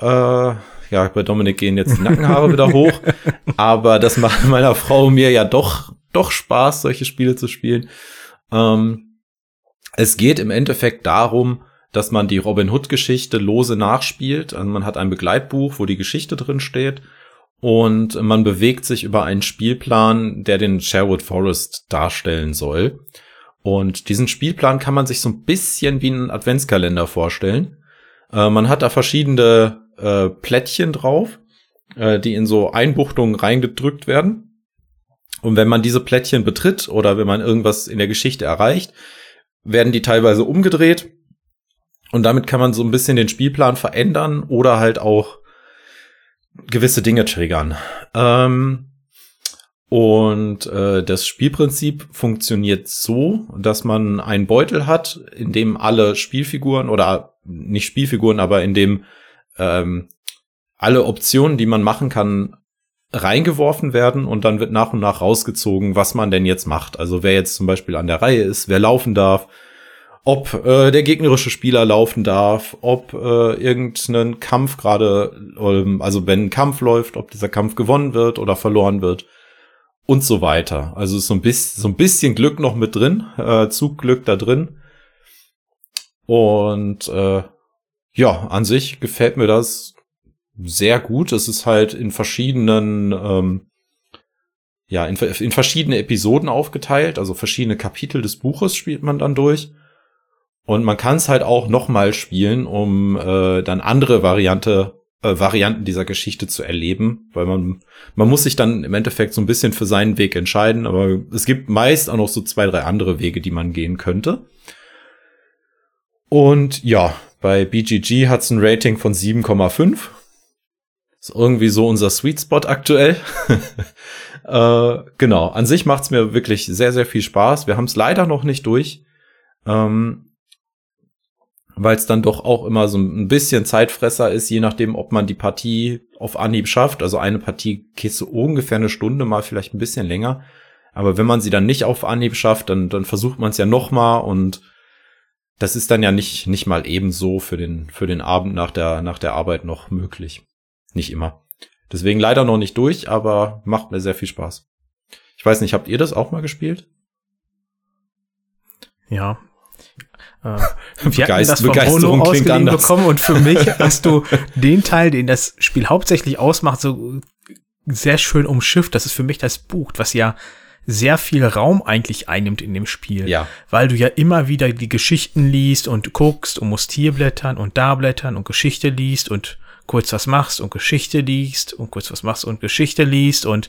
Äh, ja, bei Dominik gehen jetzt die Nackenhaare wieder hoch. Aber das macht meiner Frau mir ja doch, doch Spaß, solche Spiele zu spielen. Ähm, es geht im Endeffekt darum, dass man die Robin Hood Geschichte lose nachspielt. Also man hat ein Begleitbuch, wo die Geschichte drin steht. und man bewegt sich über einen Spielplan, der den Sherwood Forest darstellen soll. Und diesen Spielplan kann man sich so ein bisschen wie einen Adventskalender vorstellen. Äh, man hat da verschiedene äh, Plättchen drauf, äh, die in so Einbuchtungen reingedrückt werden. Und wenn man diese Plättchen betritt oder wenn man irgendwas in der Geschichte erreicht, werden die teilweise umgedreht. Und damit kann man so ein bisschen den Spielplan verändern oder halt auch gewisse Dinge triggern. Ähm, und äh, das Spielprinzip funktioniert so, dass man einen Beutel hat, in dem alle Spielfiguren oder nicht Spielfiguren, aber in dem ähm, alle Optionen, die man machen kann, reingeworfen werden und dann wird nach und nach rausgezogen, was man denn jetzt macht. Also wer jetzt zum Beispiel an der Reihe ist, wer laufen darf, ob äh, der gegnerische Spieler laufen darf, ob äh, irgendein Kampf gerade, ähm, also wenn ein Kampf läuft, ob dieser Kampf gewonnen wird oder verloren wird und so weiter. Also ist so ein bisschen, so ein bisschen Glück noch mit drin, äh, Zugglück da drin. Und äh, ja, an sich gefällt mir das sehr gut. Es ist halt in verschiedenen, ähm, ja, in, in verschiedene Episoden aufgeteilt, also verschiedene Kapitel des Buches spielt man dann durch. Und man kann es halt auch noch mal spielen, um äh, dann andere Variante, äh, Varianten dieser Geschichte zu erleben, weil man man muss sich dann im Endeffekt so ein bisschen für seinen Weg entscheiden, aber es gibt meist auch noch so zwei, drei andere Wege, die man gehen könnte. Und ja, bei BGG hat's ein Rating von 7,5 ist irgendwie so unser Sweet Spot aktuell. äh, genau, an sich macht's mir wirklich sehr, sehr viel Spaß. Wir haben es leider noch nicht durch, ähm, weil es dann doch auch immer so ein bisschen Zeitfresser ist, je nachdem, ob man die Partie auf Anhieb schafft. Also eine Partie geht so ungefähr eine Stunde, mal vielleicht ein bisschen länger. Aber wenn man sie dann nicht auf Anhieb schafft, dann, dann versucht man es ja noch mal und das ist dann ja nicht, nicht mal ebenso für den, für den Abend nach der, nach der Arbeit noch möglich. Nicht immer. Deswegen leider noch nicht durch, aber macht mir sehr viel Spaß. Ich weiß nicht, habt ihr das auch mal gespielt? Ja. Äh, wir hatten das von Mono ausgeliehen bekommen und für mich hast du den Teil, den das Spiel hauptsächlich ausmacht, so sehr schön umschifft. Das ist für mich das Buch, was ja sehr viel Raum eigentlich einnimmt in dem Spiel. Ja. Weil du ja immer wieder die Geschichten liest und guckst und musst hier blättern und da blättern und Geschichte liest und kurz was machst und Geschichte liest und kurz was machst und Geschichte liest und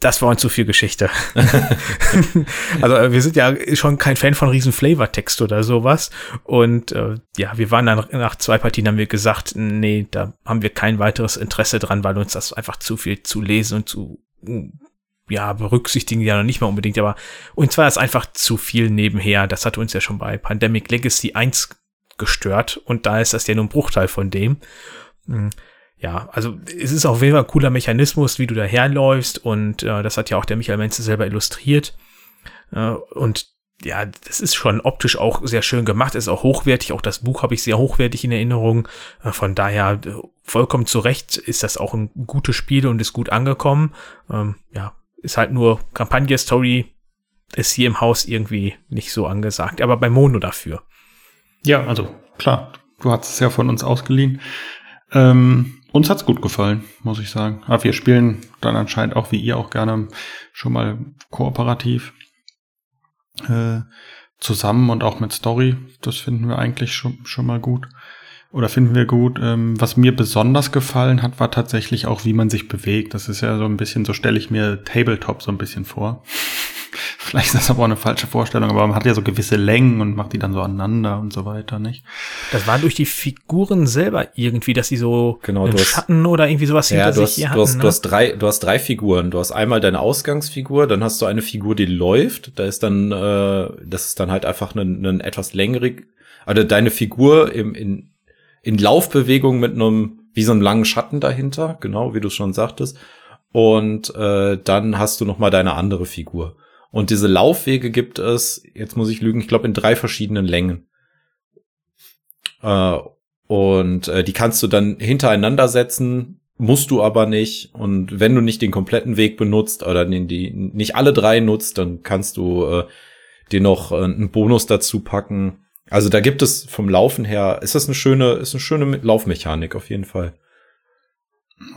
das war uns zu viel Geschichte. also äh, wir sind ja schon kein Fan von riesen Flavortext oder sowas. Und äh, ja, wir waren dann nach zwei Partien haben wir gesagt, nee, da haben wir kein weiteres Interesse dran, weil uns das einfach zu viel zu lesen und zu ja, berücksichtigen ja noch nicht mal unbedingt, aber uns war das einfach zu viel nebenher. Das hat uns ja schon bei Pandemic Legacy 1 gestört und da ist das ja nur ein Bruchteil von dem. Hm, ja, also es ist auf jeden Fall ein cooler Mechanismus, wie du daherläufst und äh, das hat ja auch der Michael Menze selber illustriert. Äh, und ja, das ist schon optisch auch sehr schön gemacht, ist auch hochwertig, auch das Buch habe ich sehr hochwertig in Erinnerung. Äh, von daher äh, vollkommen zu Recht ist das auch ein gutes Spiel und ist gut angekommen. Ähm, ja, ist halt nur Kampagne-Story ist hier im Haus irgendwie nicht so angesagt, aber bei Mono dafür. Ja, also klar, du hast es ja von uns ausgeliehen. Ähm, uns hat's gut gefallen, muss ich sagen. Aber wir spielen dann anscheinend auch wie ihr auch gerne schon mal kooperativ äh, zusammen und auch mit Story. Das finden wir eigentlich schon, schon mal gut. Oder finden wir gut. Ähm, was mir besonders gefallen hat, war tatsächlich auch, wie man sich bewegt. Das ist ja so ein bisschen, so stelle ich mir Tabletop so ein bisschen vor. Vielleicht ist das aber auch eine falsche Vorstellung, aber man hat ja so gewisse Längen und macht die dann so aneinander und so weiter, nicht? Das war durch die Figuren selber irgendwie, dass sie so genau, einen Schatten oder irgendwie sowas ja, hinter sich hast, hier du Hast, ne? Du hast drei, du hast drei Figuren. Du hast einmal deine Ausgangsfigur, dann hast du eine Figur, die läuft. Da ist dann, äh, das ist dann halt einfach ein, ein etwas längerig, also deine Figur im, in, in Laufbewegung mit einem, wie so einem langen Schatten dahinter, genau, wie du schon sagtest. Und äh, dann hast du noch mal deine andere Figur. Und diese Laufwege gibt es, jetzt muss ich lügen, ich glaube in drei verschiedenen Längen. Äh, und äh, die kannst du dann hintereinander setzen, musst du aber nicht. Und wenn du nicht den kompletten Weg benutzt oder den, die nicht alle drei nutzt, dann kannst du äh, dir noch äh, einen Bonus dazu packen. Also da gibt es vom Laufen her, ist das eine schöne, ist eine schöne Laufmechanik auf jeden Fall.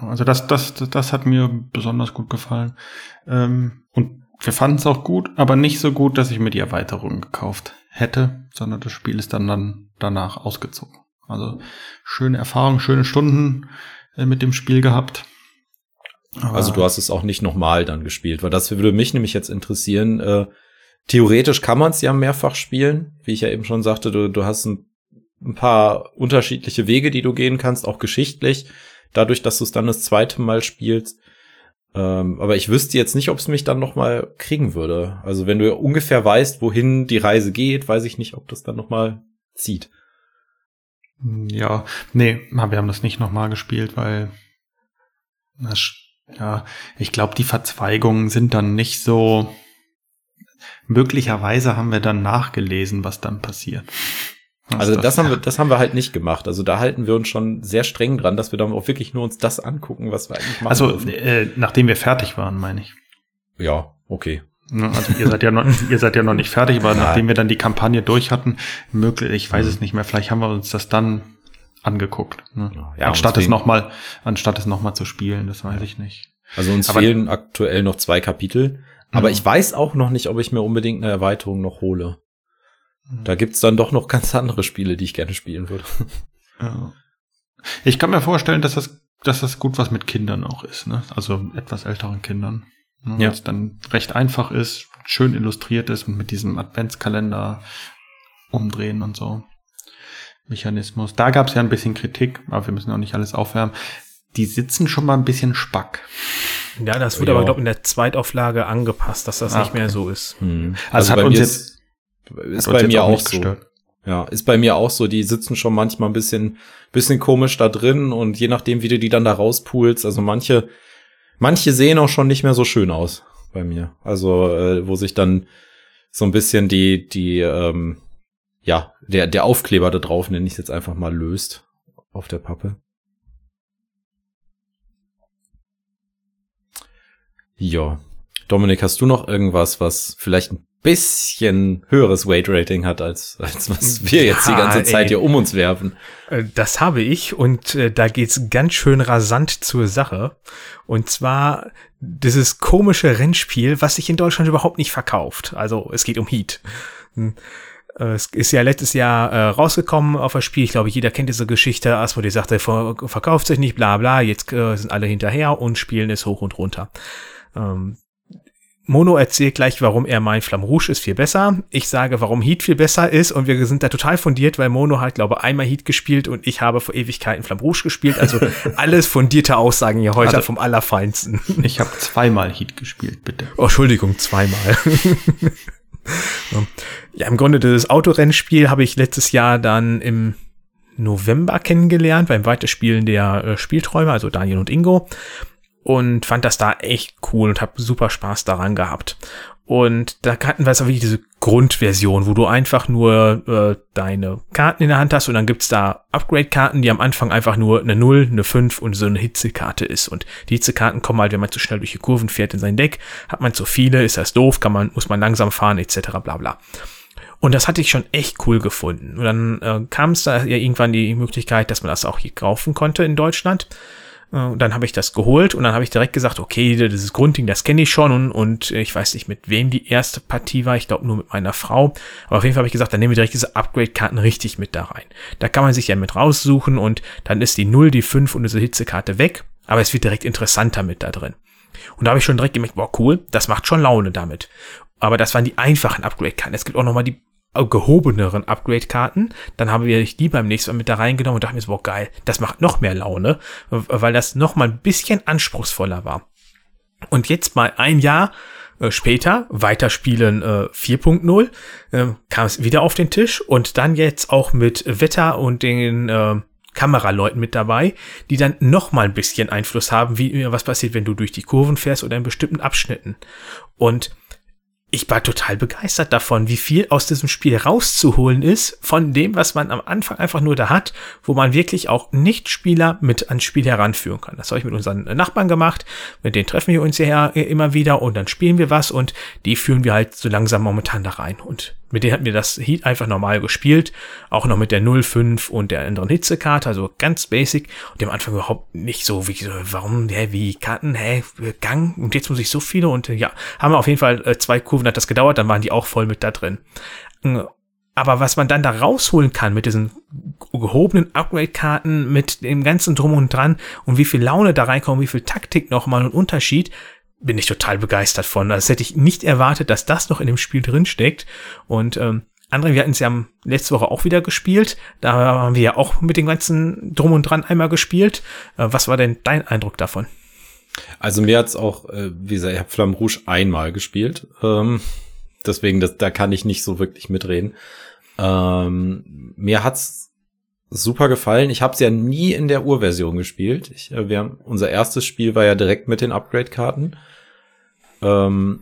Also das, das, das hat mir besonders gut gefallen. Ähm, und wir fanden es auch gut, aber nicht so gut, dass ich mir die Erweiterung gekauft hätte, sondern das Spiel ist dann, dann danach ausgezogen. Also schöne Erfahrung, schöne Stunden äh, mit dem Spiel gehabt. Aber also du hast es auch nicht nochmal dann gespielt, weil das würde mich nämlich jetzt interessieren. Äh, theoretisch kann man es ja mehrfach spielen, wie ich ja eben schon sagte. Du, du hast ein, ein paar unterschiedliche Wege, die du gehen kannst, auch geschichtlich. Dadurch, dass du es dann das zweite Mal spielst. Ähm, aber ich wüsste jetzt nicht, ob es mich dann noch mal kriegen würde. Also wenn du ungefähr weißt, wohin die Reise geht, weiß ich nicht, ob das dann noch mal zieht. Ja, nee, wir haben das nicht noch mal gespielt, weil ja, ich glaube, die Verzweigungen sind dann nicht so. Möglicherweise haben wir dann nachgelesen, was dann passiert. Was also das, das haben wir, das haben wir halt nicht gemacht. Also da halten wir uns schon sehr streng dran, dass wir dann auch wirklich nur uns das angucken, was wir eigentlich machen. Also äh, nachdem wir fertig waren, meine ich. Ja, okay. Ne, also ihr seid ja noch, ihr seid ja noch nicht fertig, aber Nein. nachdem wir dann die Kampagne durch hatten, möglich, ich weiß mhm. es nicht mehr, vielleicht haben wir uns das dann angeguckt. Ne? Ja, anstatt es nochmal, anstatt es nochmal zu spielen, das weiß ich nicht. Also uns aber fehlen aktuell noch zwei Kapitel. Aber mhm. ich weiß auch noch nicht, ob ich mir unbedingt eine Erweiterung noch hole. Mhm. Da gibt's dann doch noch ganz andere Spiele, die ich gerne spielen würde. Ja. Ich kann mir vorstellen, dass das, dass das gut was mit Kindern auch ist, ne? Also etwas älteren Kindern. Ne? Ja. Es dann recht einfach ist, schön illustriert ist und mit diesem Adventskalender umdrehen und so. Mechanismus. Da gab es ja ein bisschen Kritik, aber wir müssen auch nicht alles aufwärmen. Die sitzen schon mal ein bisschen spack. Ja, das wurde ja. aber, glaube ich, in der Zweitauflage angepasst, dass das ah, nicht mehr so ist. Hm. Also, also hat uns jetzt, ist bei mir auch, auch so. Ja, ist bei mir auch so. Die sitzen schon manchmal ein bisschen, bisschen komisch da drin und je nachdem, wie du die dann da rauspulst, also manche, manche sehen auch schon nicht mehr so schön aus bei mir. Also, äh, wo sich dann so ein bisschen die, die, ähm, ja, der, der Aufkleber da drauf, nenne ich es jetzt einfach mal, löst auf der Pappe. Ja. Dominik, hast du noch irgendwas, was vielleicht ein bisschen höheres Weight Rating hat, als, als was wir jetzt die ganze Zeit ey. hier um uns werfen? Äh, das habe ich und äh, da geht's ganz schön rasant zur Sache. Und zwar dieses komische Rennspiel, was sich in Deutschland überhaupt nicht verkauft. Also es geht um Heat. Hm. Äh, es ist ja letztes Jahr äh, rausgekommen auf das Spiel. Ich glaube, jeder kennt diese Geschichte. Asmodee sagte, verkauft sich nicht, bla bla. Jetzt äh, sind alle hinterher und spielen es hoch und runter. Ähm, Mono erzählt gleich, warum er meint, Flamme Rouge ist viel besser. Ich sage, warum Heat viel besser ist und wir sind da total fundiert, weil Mono hat, glaube ich, einmal Heat gespielt und ich habe vor Ewigkeiten Flamme Rouge gespielt. Also alles fundierte Aussagen hier heute also, vom Allerfeinsten. Ich habe zweimal Heat gespielt, bitte. Oh, Entschuldigung, zweimal. ja, im Grunde das Autorennspiel habe ich letztes Jahr dann im November kennengelernt beim Weiterspielen der äh, Spielträume, also Daniel und Ingo und fand das da echt cool und habe super Spaß daran gehabt. Und da hatten wir es auch wirklich diese Grundversion, wo du einfach nur äh, deine Karten in der Hand hast und dann gibt's da Upgrade-Karten, die am Anfang einfach nur eine 0, eine 5 und so eine Hitzekarte ist. Und die Hitzekarten kommen halt, wenn man zu schnell durch die Kurven fährt in sein Deck. Hat man zu viele, ist das doof, kann man, muss man langsam fahren, etc. bla bla. Und das hatte ich schon echt cool gefunden. Und dann äh, kam es da ja irgendwann die Möglichkeit, dass man das auch hier kaufen konnte in Deutschland. Äh, und dann habe ich das geholt und dann habe ich direkt gesagt, okay, dieses Grundding, das kenne ich schon und, und ich weiß nicht, mit wem die erste Partie war. Ich glaube nur mit meiner Frau. Aber auf jeden Fall habe ich gesagt, dann nehmen wir direkt diese Upgrade-Karten richtig mit da rein. Da kann man sich ja mit raussuchen und dann ist die 0, die 5 und diese Hitzekarte weg. Aber es wird direkt interessanter mit da drin. Und da habe ich schon direkt gemerkt, boah, cool, das macht schon Laune damit. Aber das waren die einfachen Upgrade-Karten. Es gibt auch nochmal die gehobeneren Upgrade-Karten. Dann haben wir die beim nächsten Mal mit da reingenommen und dachten mir boah, geil, das macht noch mehr Laune, weil das noch mal ein bisschen anspruchsvoller war. Und jetzt mal ein Jahr äh, später, weiterspielen äh, 4.0, äh, kam es wieder auf den Tisch und dann jetzt auch mit Wetter und den äh, Kameraleuten mit dabei, die dann noch mal ein bisschen Einfluss haben, wie was passiert, wenn du durch die Kurven fährst oder in bestimmten Abschnitten. Und ich war total begeistert davon, wie viel aus diesem Spiel rauszuholen ist, von dem, was man am Anfang einfach nur da hat, wo man wirklich auch Nichtspieler mit ans Spiel heranführen kann. Das habe ich mit unseren Nachbarn gemacht, mit denen treffen wir uns ja immer wieder und dann spielen wir was und die führen wir halt so langsam momentan da rein. Und mit denen hatten wir das Heat einfach normal gespielt, auch noch mit der 05 und der anderen Hitzekarte, also ganz basic und dem Anfang überhaupt nicht so, wie, warum, hä, wie Karten, hä, Gang und jetzt muss ich so viele und ja, haben wir auf jeden Fall äh, zwei Kurven hat das gedauert, dann waren die auch voll mit da drin. Äh, aber was man dann da rausholen kann mit diesen gehobenen Upgrade-Karten, mit dem ganzen Drum und Dran und wie viel Laune da reinkommt, wie viel Taktik nochmal und Unterschied, bin ich total begeistert von. Das hätte ich nicht erwartet, dass das noch in dem Spiel drin steckt. Und ähm, andere, wir hatten es ja letzte Woche auch wieder gespielt. Da haben wir ja auch mit dem ganzen Drum und Dran einmal gespielt. Äh, was war denn dein Eindruck davon? Also mir hat's auch, äh, wie gesagt, ich habe Flamme Rouge einmal gespielt. Ähm, deswegen, das, da kann ich nicht so wirklich mitreden. Ähm, mir hat's super gefallen. Ich habe es ja nie in der Urversion gespielt. Ich, äh, wir haben, unser erstes Spiel war ja direkt mit den Upgrade-Karten. Ähm,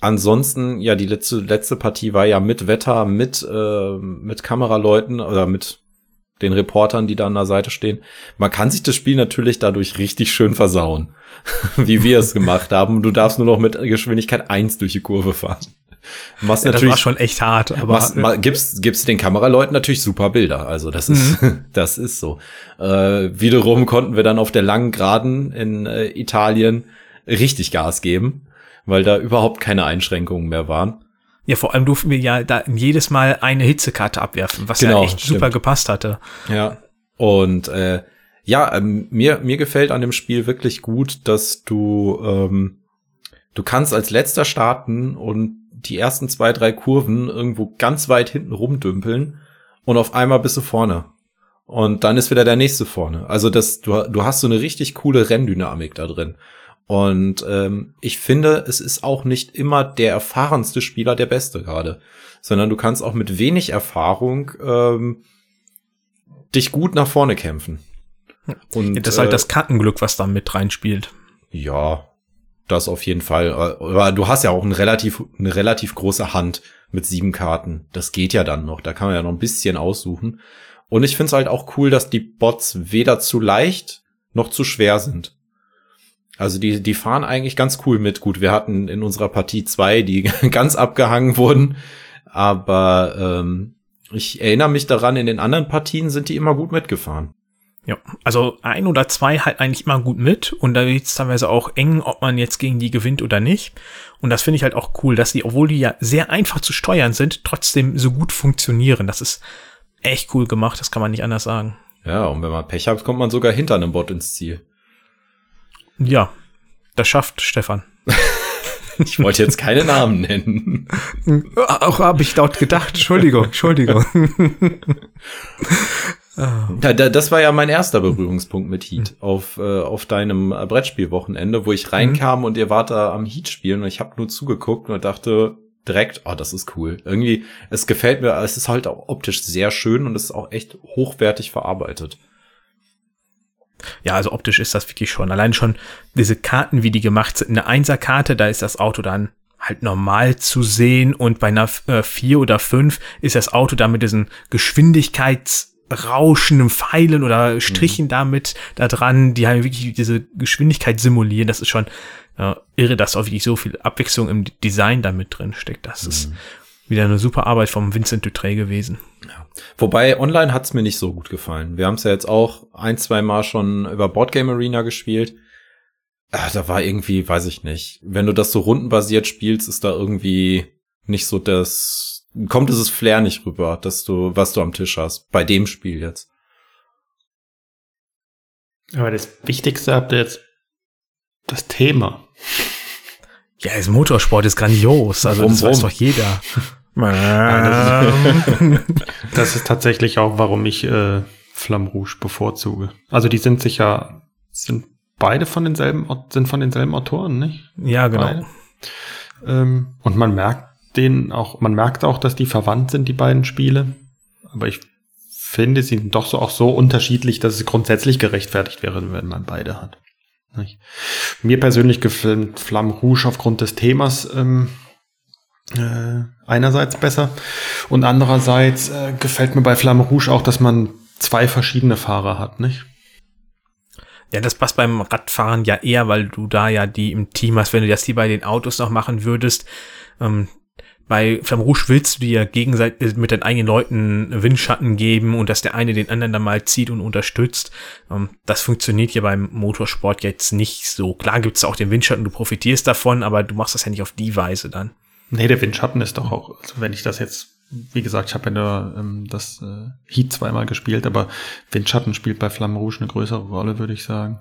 ansonsten, ja, die letzte, letzte Partie war ja mit Wetter, mit, äh, mit Kameraleuten oder mit den Reportern, die da an der Seite stehen. Man kann sich das Spiel natürlich dadurch richtig schön versauen, wie wir es gemacht haben. Du darfst nur noch mit Geschwindigkeit eins durch die Kurve fahren. Was ja, natürlich, das war schon echt hart, aber was, ma, gibst, gibst den Kameraleuten natürlich super Bilder. Also das ist, mhm. das ist so. Äh, wiederum konnten wir dann auf der langen Geraden in äh, Italien richtig Gas geben, weil da überhaupt keine Einschränkungen mehr waren. Ja, vor allem durften wir ja da jedes Mal eine Hitzekarte abwerfen, was genau, ja echt stimmt. super gepasst hatte. Ja. Und äh, ja, ähm, mir, mir gefällt an dem Spiel wirklich gut, dass du, ähm, du kannst als letzter starten und die ersten zwei, drei Kurven irgendwo ganz weit hinten rumdümpeln und auf einmal bist du vorne. Und dann ist wieder der nächste vorne. Also das, du, du hast so eine richtig coole Renndynamik da drin. Und ähm, ich finde, es ist auch nicht immer der erfahrenste Spieler der Beste gerade, sondern du kannst auch mit wenig Erfahrung ähm, dich gut nach vorne kämpfen. Und, das ist halt äh, das Kartenglück, was da mit reinspielt. Ja, das auf jeden Fall. Aber du hast ja auch eine relativ, eine relativ große Hand mit sieben Karten. Das geht ja dann noch. Da kann man ja noch ein bisschen aussuchen. Und ich finde es halt auch cool, dass die Bots weder zu leicht noch zu schwer sind. Also die, die fahren eigentlich ganz cool mit. Gut, wir hatten in unserer Partie zwei, die ganz abgehangen wurden. Aber ähm, ich erinnere mich daran, in den anderen Partien sind die immer gut mitgefahren. Ja, also ein oder zwei halt eigentlich immer gut mit und da wird es teilweise auch eng, ob man jetzt gegen die gewinnt oder nicht. Und das finde ich halt auch cool, dass die, obwohl die ja sehr einfach zu steuern sind, trotzdem so gut funktionieren. Das ist echt cool gemacht, das kann man nicht anders sagen. Ja, und wenn man Pech hat, kommt man sogar hinter einem Bot ins Ziel. Ja, das schafft Stefan. ich wollte jetzt keine Namen nennen. Auch habe ich dort gedacht. Entschuldigung, Entschuldigung. Da, da, das war ja mein erster Berührungspunkt mit Heat mhm. auf, äh, auf deinem Brettspielwochenende, wo ich reinkam mhm. und ihr wart da am Heat spielen und ich habe nur zugeguckt und dachte direkt, oh, das ist cool. Irgendwie, es gefällt mir, es ist halt auch optisch sehr schön und es ist auch echt hochwertig verarbeitet. Ja, also optisch ist das wirklich schon. Allein schon diese Karten, wie die gemacht sind. Eine Einserkarte, da ist das Auto dann halt normal zu sehen und bei einer äh, vier oder fünf ist das Auto dann mit diesen Geschwindigkeitsrauschenden Pfeilen oder Strichen mhm. damit da dran, die haben wirklich diese Geschwindigkeit simulieren. Das ist schon äh, irre, dass auch wirklich so viel Abwechslung im Design damit drin steckt. Das mhm. ist wieder eine super Arbeit vom Vincent Dutré gewesen. Wobei online hat's mir nicht so gut gefallen. Wir haben es ja jetzt auch ein, zwei Mal schon über Boardgame Arena gespielt. Ach, da war irgendwie, weiß ich nicht. Wenn du das so rundenbasiert spielst, ist da irgendwie nicht so das, kommt dieses Flair nicht rüber, dass du, was du am Tisch hast. Bei dem Spiel jetzt. Aber das Wichtigste habt ihr jetzt das Thema. Ja, das Motorsport ist grandios. Also, rum, das rum. weiß doch jeder. das ist tatsächlich auch, warum ich äh, Flamme Rouge bevorzuge. Also, die sind sicher, sind beide von denselben, sind von denselben Autoren, nicht? Ja, genau. Ähm, und man merkt den auch, man merkt auch, dass die verwandt sind, die beiden Spiele. Aber ich finde, sie sind doch so auch so unterschiedlich, dass es grundsätzlich gerechtfertigt wäre, wenn man beide hat. Nicht? Mir persönlich gefällt Flamme Rouge aufgrund des Themas ähm, äh, einerseits besser und andererseits äh, gefällt mir bei Flamme Rouge auch, dass man zwei verschiedene Fahrer hat, nicht? Ja, das passt beim Radfahren ja eher, weil du da ja die im Team hast. Wenn du das hier bei den Autos noch machen würdest, ähm, bei Flamme Rouge willst du dir gegenseitig mit deinen eigenen Leuten Windschatten geben und dass der eine den anderen dann mal zieht und unterstützt. Ähm, das funktioniert hier beim Motorsport jetzt nicht so. Klar gibt es auch den Windschatten, du profitierst davon, aber du machst das ja nicht auf die Weise dann. Nee, der Windschatten ist doch auch, also wenn ich das jetzt wie gesagt, ich habe ja nur ähm, das äh, Heat zweimal gespielt, aber Windschatten spielt bei Flamme Rouge eine größere Rolle, würde ich sagen.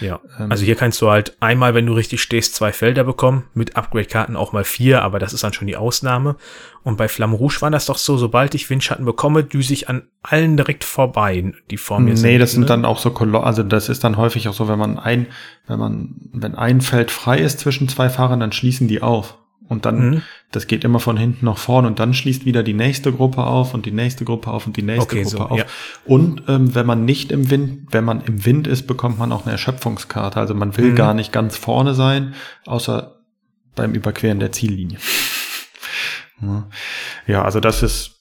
Ja, ähm, also hier kannst du halt einmal, wenn du richtig stehst, zwei Felder bekommen, mit Upgrade-Karten auch mal vier, aber das ist dann schon die Ausnahme. Und bei Flamme Rouge war das doch so, sobald ich Windschatten bekomme, düse ich an allen direkt vorbei, die vor mir nee, sind. Nee, das sind ne? dann auch so, Kolo also das ist dann häufig auch so, wenn man ein, wenn man, wenn ein Feld frei ist zwischen zwei Fahrern, dann schließen die auf. Und dann, mhm. das geht immer von hinten nach vorne und dann schließt wieder die nächste Gruppe auf und die nächste Gruppe auf und die nächste okay, Gruppe so, auf. Ja. Und ähm, wenn man nicht im Wind, wenn man im Wind ist, bekommt man auch eine Erschöpfungskarte. Also man will mhm. gar nicht ganz vorne sein, außer beim Überqueren der Ziellinie. ja, also das ist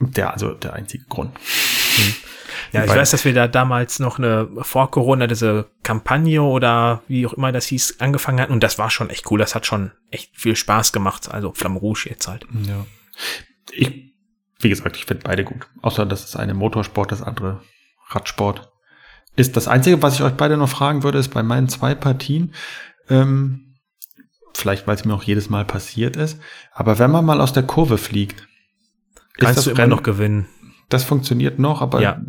der, also der einzige Grund. Mhm. Ja, ich weiß, dass wir da damals noch eine vor Corona diese Kampagne oder wie auch immer das hieß, angefangen hatten und das war schon echt cool. Das hat schon echt viel Spaß gemacht. Also Flamme Rouge jetzt halt. Ja. Ich, wie gesagt, ich finde beide gut. Außer das ist eine Motorsport, das andere Radsport. Ist das Einzige, was ich euch beide noch fragen würde, ist bei meinen zwei Partien, ähm, vielleicht weil es mir auch jedes Mal passiert ist, aber wenn man mal aus der Kurve fliegt, kannst du immer noch gewinnen. Das funktioniert noch, aber ja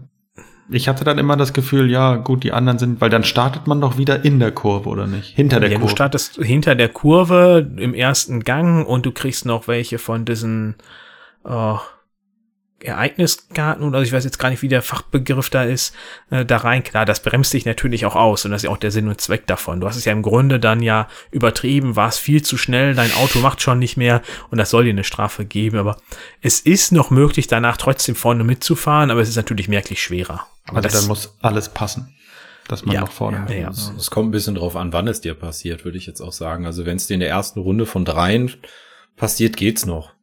ich hatte dann immer das Gefühl, ja, gut, die anderen sind, weil dann startet man doch wieder in der Kurve, oder nicht? Hinter der ja, Kurve. Du startest hinter der Kurve im ersten Gang und du kriegst noch welche von diesen, oh, Ereigniskarten oder also ich weiß jetzt gar nicht, wie der Fachbegriff da ist, äh, da rein. Klar, das bremst dich natürlich auch aus und das ist ja auch der Sinn und Zweck davon. Du hast es ja im Grunde dann ja übertrieben, war es viel zu schnell, dein Auto macht schon nicht mehr und das soll dir eine Strafe geben. Aber es ist noch möglich, danach trotzdem vorne mitzufahren, aber es ist natürlich merklich schwerer. Aber also dann muss alles passen dass man ja, noch vorne ja, ja. Es kommt ein bisschen drauf an, wann es dir passiert, würde ich jetzt auch sagen. Also wenn es dir in der ersten Runde von dreien passiert, geht's noch.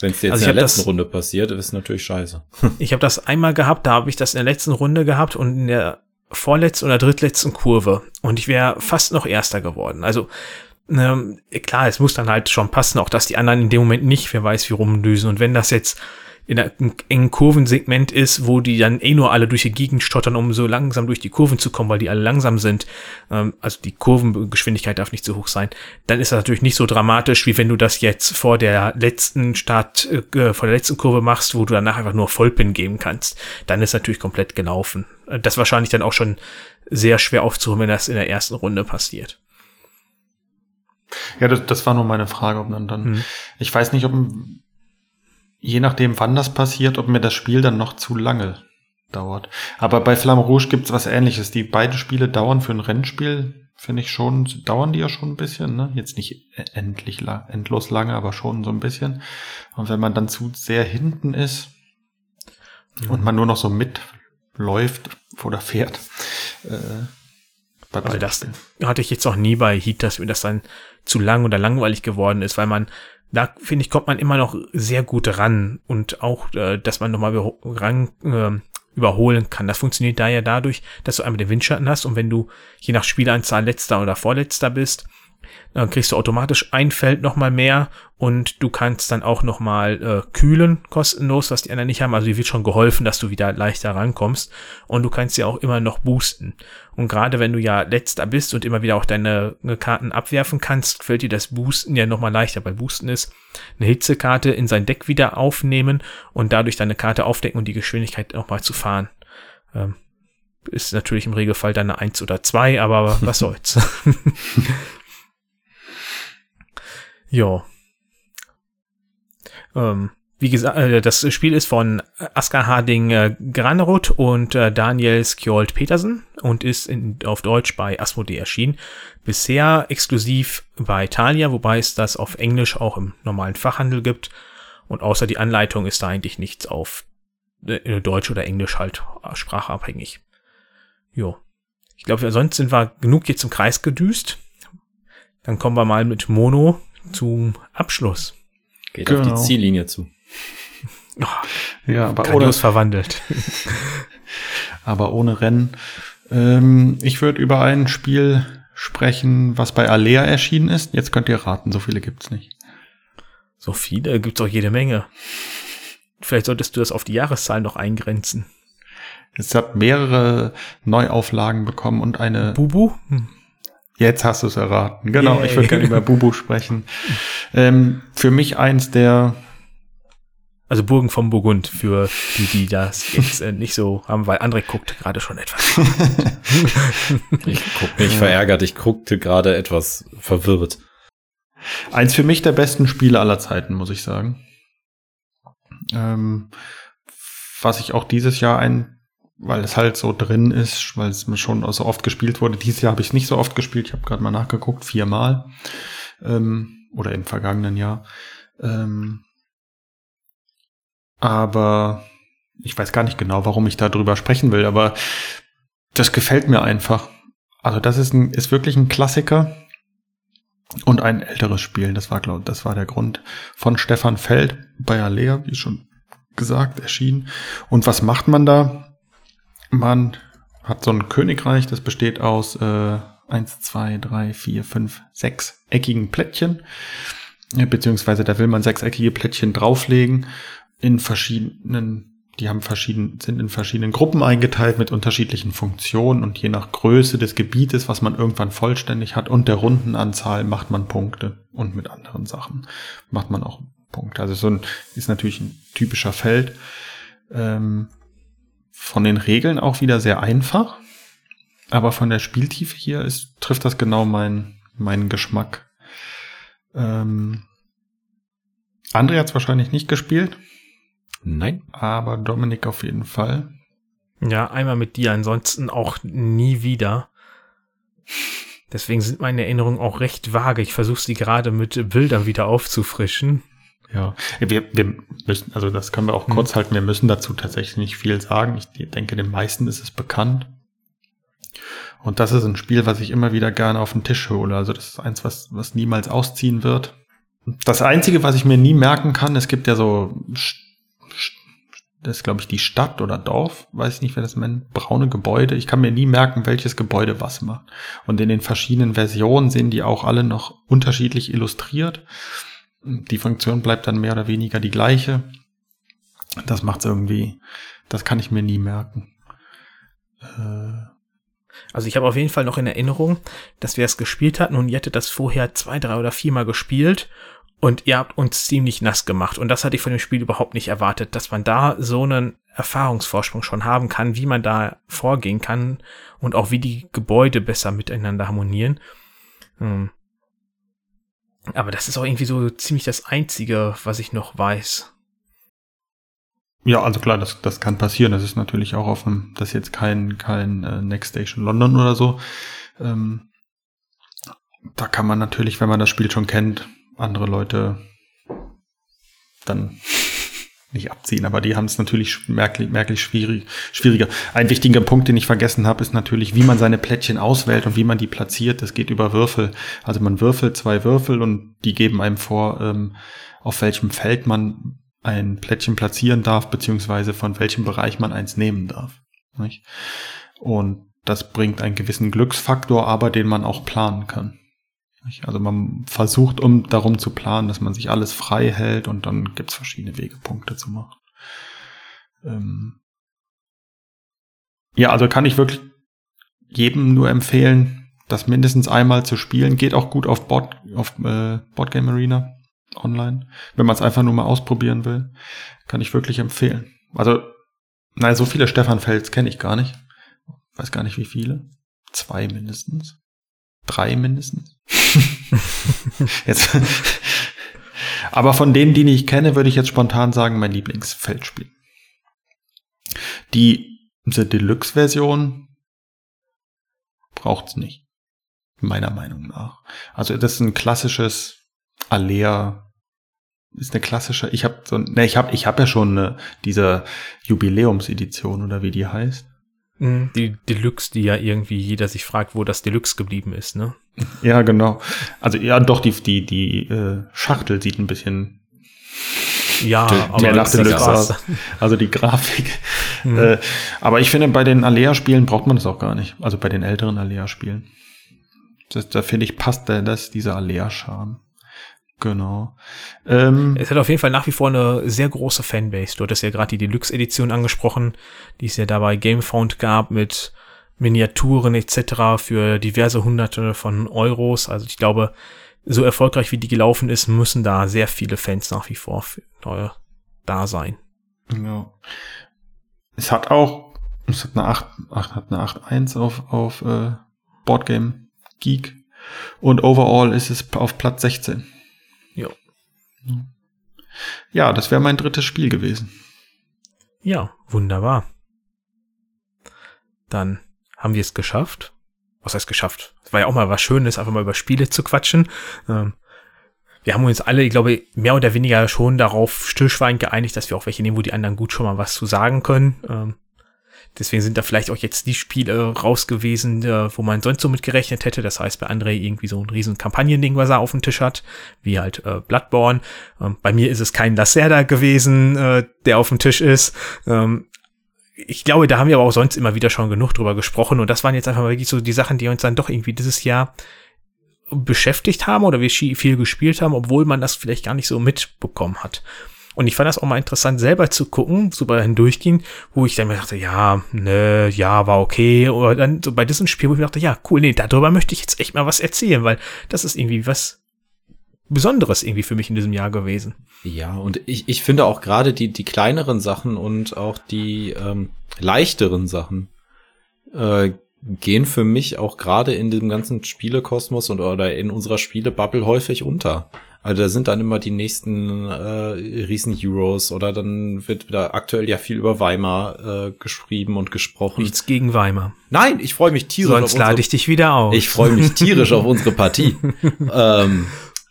Wenn es jetzt also in der letzten das, Runde passiert, ist natürlich scheiße. Ich habe das einmal gehabt, da habe ich das in der letzten Runde gehabt und in der vorletzten oder drittletzten Kurve und ich wäre fast noch Erster geworden. Also ähm, klar, es muss dann halt schon passen, auch dass die anderen in dem Moment nicht, wer weiß, wie rumdüsen. Und wenn das jetzt in einem engen Kurvensegment ist, wo die dann eh nur alle durch die Gegend stottern, um so langsam durch die Kurven zu kommen, weil die alle langsam sind. Ähm, also die Kurvengeschwindigkeit darf nicht zu hoch sein. Dann ist das natürlich nicht so dramatisch, wie wenn du das jetzt vor der letzten Start, äh, vor der letzten Kurve machst, wo du danach einfach nur Vollpin geben kannst. Dann ist natürlich komplett gelaufen. Das wahrscheinlich dann auch schon sehr schwer aufzuholen, wenn das in der ersten Runde passiert. Ja, das, das war nur meine Frage, ob man dann, hm. ich weiß nicht, ob je nachdem, wann das passiert, ob mir das Spiel dann noch zu lange dauert. Aber bei Flamme Rouge gibt's was ähnliches. Die beiden Spiele dauern für ein Rennspiel, finde ich schon, dauern die ja schon ein bisschen, ne? Jetzt nicht endlich lang, endlos lange, aber schon so ein bisschen. Und wenn man dann zu sehr hinten ist mhm. und man nur noch so mitläuft oder fährt, äh, bei also das hatte ich jetzt auch nie bei Heat, dass mir das dann zu lang oder langweilig geworden ist, weil man da finde ich, kommt man immer noch sehr gut ran und auch, äh, dass man nochmal ran, äh, überholen kann. Das funktioniert da ja dadurch, dass du einmal den Windschatten hast und wenn du je nach Spielanzahl letzter oder vorletzter bist, dann kriegst du automatisch ein Feld nochmal mehr und du kannst dann auch nochmal äh, kühlen, kostenlos, was die anderen nicht haben. Also dir wird schon geholfen, dass du wieder leichter rankommst und du kannst ja auch immer noch boosten. Und gerade wenn du ja letzter bist und immer wieder auch deine äh, Karten abwerfen kannst, fällt dir das Boosten ja nochmal leichter, weil Boosten ist eine Hitzekarte in sein Deck wieder aufnehmen und dadurch deine Karte aufdecken und die Geschwindigkeit nochmal zu fahren. Ähm, ist natürlich im Regelfall dann eine 1 oder 2, aber was soll's. Ja. Ähm, wie gesagt, äh, das Spiel ist von Asker Harding äh, Granerud und äh, Daniel Skjold Petersen und ist in, auf Deutsch bei Asmodee erschienen. Bisher exklusiv bei Italia, wobei es das auf Englisch auch im normalen Fachhandel gibt. Und außer die Anleitung ist da eigentlich nichts auf äh, Deutsch oder Englisch halt sprachabhängig. Jo. Ich glaube, sonst sind wir genug jetzt im Kreis gedüst. Dann kommen wir mal mit Mono zum Abschluss. Geht genau. auf die genau. Ziellinie zu. Oh, ja, aber ohne verwandelt. aber ohne Rennen. Ähm, ich würde über ein Spiel sprechen, was bei Alea erschienen ist. Jetzt könnt ihr raten, so viele gibt's nicht. So viele gibt's auch jede Menge. Vielleicht solltest du das auf die Jahreszahl noch eingrenzen. Es hat mehrere Neuauflagen bekommen und eine. Bubu? Hm. Jetzt hast du es erraten. Genau, Yay. ich würde gerne über Bubu sprechen. Ähm, für mich eins der. Also Burgen vom Burgund für die, die das jetzt äh, nicht so haben, weil André guckt gerade schon etwas. ich guck nicht verärgert, ich guckte gerade etwas verwirrt. Eins für mich der besten Spiele aller Zeiten, muss ich sagen. Ähm, was ich auch dieses Jahr ein weil es halt so drin ist, weil es mir schon so oft gespielt wurde. Dieses Jahr habe ich nicht so oft gespielt. Ich habe gerade mal nachgeguckt, viermal ähm, oder im vergangenen Jahr. Ähm, aber ich weiß gar nicht genau, warum ich da drüber sprechen will, aber das gefällt mir einfach. Also das ist, ein, ist wirklich ein Klassiker und ein älteres Spiel. Das war, glaube das war der Grund von Stefan Feld bei Alea, wie schon gesagt, erschienen. Und was macht man da? Man hat so ein Königreich, das besteht aus äh, eins, zwei, drei, vier, fünf, sechs eckigen Plättchen. Beziehungsweise da will man sechseckige Plättchen drauflegen in verschiedenen, die haben verschieden, sind in verschiedenen Gruppen eingeteilt mit unterschiedlichen Funktionen und je nach Größe des Gebietes, was man irgendwann vollständig hat und der Rundenanzahl macht man Punkte und mit anderen Sachen macht man auch Punkte. Also so ein, ist natürlich ein typischer Feld. Ähm, von den Regeln auch wieder sehr einfach, aber von der Spieltiefe hier ist, trifft das genau mein, meinen Geschmack. Ähm, André hat es wahrscheinlich nicht gespielt. Nein. Aber Dominik auf jeden Fall. Ja, einmal mit dir, ansonsten auch nie wieder. Deswegen sind meine Erinnerungen auch recht vage. Ich versuche sie gerade mit Bildern wieder aufzufrischen. Ja, wir, wir müssen, also das können wir auch mhm. kurz halten, wir müssen dazu tatsächlich nicht viel sagen. Ich denke, den meisten ist es bekannt. Und das ist ein Spiel, was ich immer wieder gerne auf den Tisch hole. Also das ist eins, was, was niemals ausziehen wird. Das Einzige, was ich mir nie merken kann, es gibt ja so, das ist glaube ich die Stadt oder Dorf, weiß ich nicht, wer das nennt, braune Gebäude. Ich kann mir nie merken, welches Gebäude was macht. Und in den verschiedenen Versionen sind die auch alle noch unterschiedlich illustriert. Die Funktion bleibt dann mehr oder weniger die gleiche. Das macht's irgendwie, das kann ich mir nie merken. Äh also ich habe auf jeden Fall noch in Erinnerung, dass wir es gespielt hatten und ihr hättet das vorher zwei, drei oder viermal gespielt und ihr habt uns ziemlich nass gemacht. Und das hatte ich von dem Spiel überhaupt nicht erwartet, dass man da so einen Erfahrungsvorsprung schon haben kann, wie man da vorgehen kann und auch wie die Gebäude besser miteinander harmonieren. Hm. Aber das ist auch irgendwie so ziemlich das Einzige, was ich noch weiß. Ja, also klar, das, das kann passieren. Das ist natürlich auch dem, das ist jetzt kein, kein äh, Next Station London oder so. Ähm, da kann man natürlich, wenn man das Spiel schon kennt, andere Leute dann nicht abziehen, aber die haben es natürlich merklich, merklich schwierig, schwieriger. Ein wichtiger Punkt, den ich vergessen habe, ist natürlich, wie man seine Plättchen auswählt und wie man die platziert. Das geht über Würfel. Also man würfelt zwei Würfel und die geben einem vor, ähm, auf welchem Feld man ein Plättchen platzieren darf, beziehungsweise von welchem Bereich man eins nehmen darf. Nicht? Und das bringt einen gewissen Glücksfaktor, aber den man auch planen kann. Also man versucht, um darum zu planen, dass man sich alles frei hält und dann gibt's verschiedene Wegepunkte zu machen. Ähm ja, also kann ich wirklich jedem nur empfehlen, das mindestens einmal zu spielen. Geht auch gut auf Board, auf äh, Boardgame Arena online. Wenn man es einfach nur mal ausprobieren will, kann ich wirklich empfehlen. Also, naja, so viele Stefan Fels kenne ich gar nicht. Weiß gar nicht wie viele. Zwei mindestens. Drei mindestens. jetzt. Aber von denen, die ich kenne, würde ich jetzt spontan sagen, mein Lieblingsfeldspiel. Die, Deluxe-Version braucht's nicht. Meiner Meinung nach. Also das ist ein klassisches Alea ist eine klassische, ich habe so, ne, ich habe ich hab ja schon eine, diese Jubiläumsedition oder wie die heißt. Mhm, die Deluxe, die ja irgendwie jeder sich fragt, wo das Deluxe geblieben ist, ne? Ja, genau. Also ja, doch, die, die, die äh, Schachtel sieht ein bisschen Ja, der, aber nach Deluxe aus. Also die Grafik. Mhm. Äh, aber ich finde, bei den Alea-Spielen braucht man das auch gar nicht. Also bei den älteren Alea-Spielen. Da finde ich, passt da das, dieser Alea-Charme. Genau. Ähm, Es hat auf jeden Fall nach wie vor eine sehr große Fanbase. Du hattest ja gerade die Deluxe-Edition angesprochen, die es ja dabei Gamefound gab mit Miniaturen etc. für diverse Hunderte von Euros. Also ich glaube, so erfolgreich wie die gelaufen ist, müssen da sehr viele Fans nach wie vor für, da sein. ja. Es hat auch, es hat eine 8, 8 hat eine 8.1 auf, auf äh, Boardgame Geek. Und overall ist es auf Platz 16. Ja. Das wäre mein drittes Spiel gewesen. Ja, wunderbar. Dann haben wir es geschafft. Was heißt geschafft? Es war ja auch mal was Schönes, einfach mal über Spiele zu quatschen. Ähm, wir haben uns alle, ich glaube, mehr oder weniger schon darauf stillschweigend geeinigt, dass wir auch welche nehmen, wo die anderen gut schon mal was zu sagen können. Ähm, deswegen sind da vielleicht auch jetzt die Spiele raus gewesen, äh, wo man sonst so mit gerechnet hätte. Das heißt, bei André irgendwie so ein riesen Kampagnending, was er auf dem Tisch hat, wie halt äh, Bloodborne. Ähm, bei mir ist es kein Lacerda gewesen, äh, der auf dem Tisch ist. Ähm, ich glaube, da haben wir aber auch sonst immer wieder schon genug drüber gesprochen und das waren jetzt einfach mal wirklich so die Sachen, die uns dann doch irgendwie dieses Jahr beschäftigt haben oder wir viel gespielt haben, obwohl man das vielleicht gar nicht so mitbekommen hat. Und ich fand das auch mal interessant, selber zu gucken, so bei hindurchgehen, wo ich dann mir dachte, ja, ne, ja, war okay. Oder dann so bei diesem Spiel, wo ich mir dachte, ja, cool, nee, darüber möchte ich jetzt echt mal was erzählen, weil das ist irgendwie was Besonderes irgendwie für mich in diesem Jahr gewesen. Ja, und ich, ich finde auch gerade die, die kleineren Sachen und auch die ähm, leichteren Sachen äh, gehen für mich auch gerade in dem ganzen Spielekosmos und oder in unserer Spielebubble häufig unter. Also da sind dann immer die nächsten äh, Riesen-Heroes oder dann wird wieder aktuell ja viel über Weimar äh, geschrieben und gesprochen. Nichts gegen Weimar. Nein, ich freue mich tierisch Sonst auf lade unsere ich dich wieder auf. ich freue mich tierisch auf unsere Partie. ähm,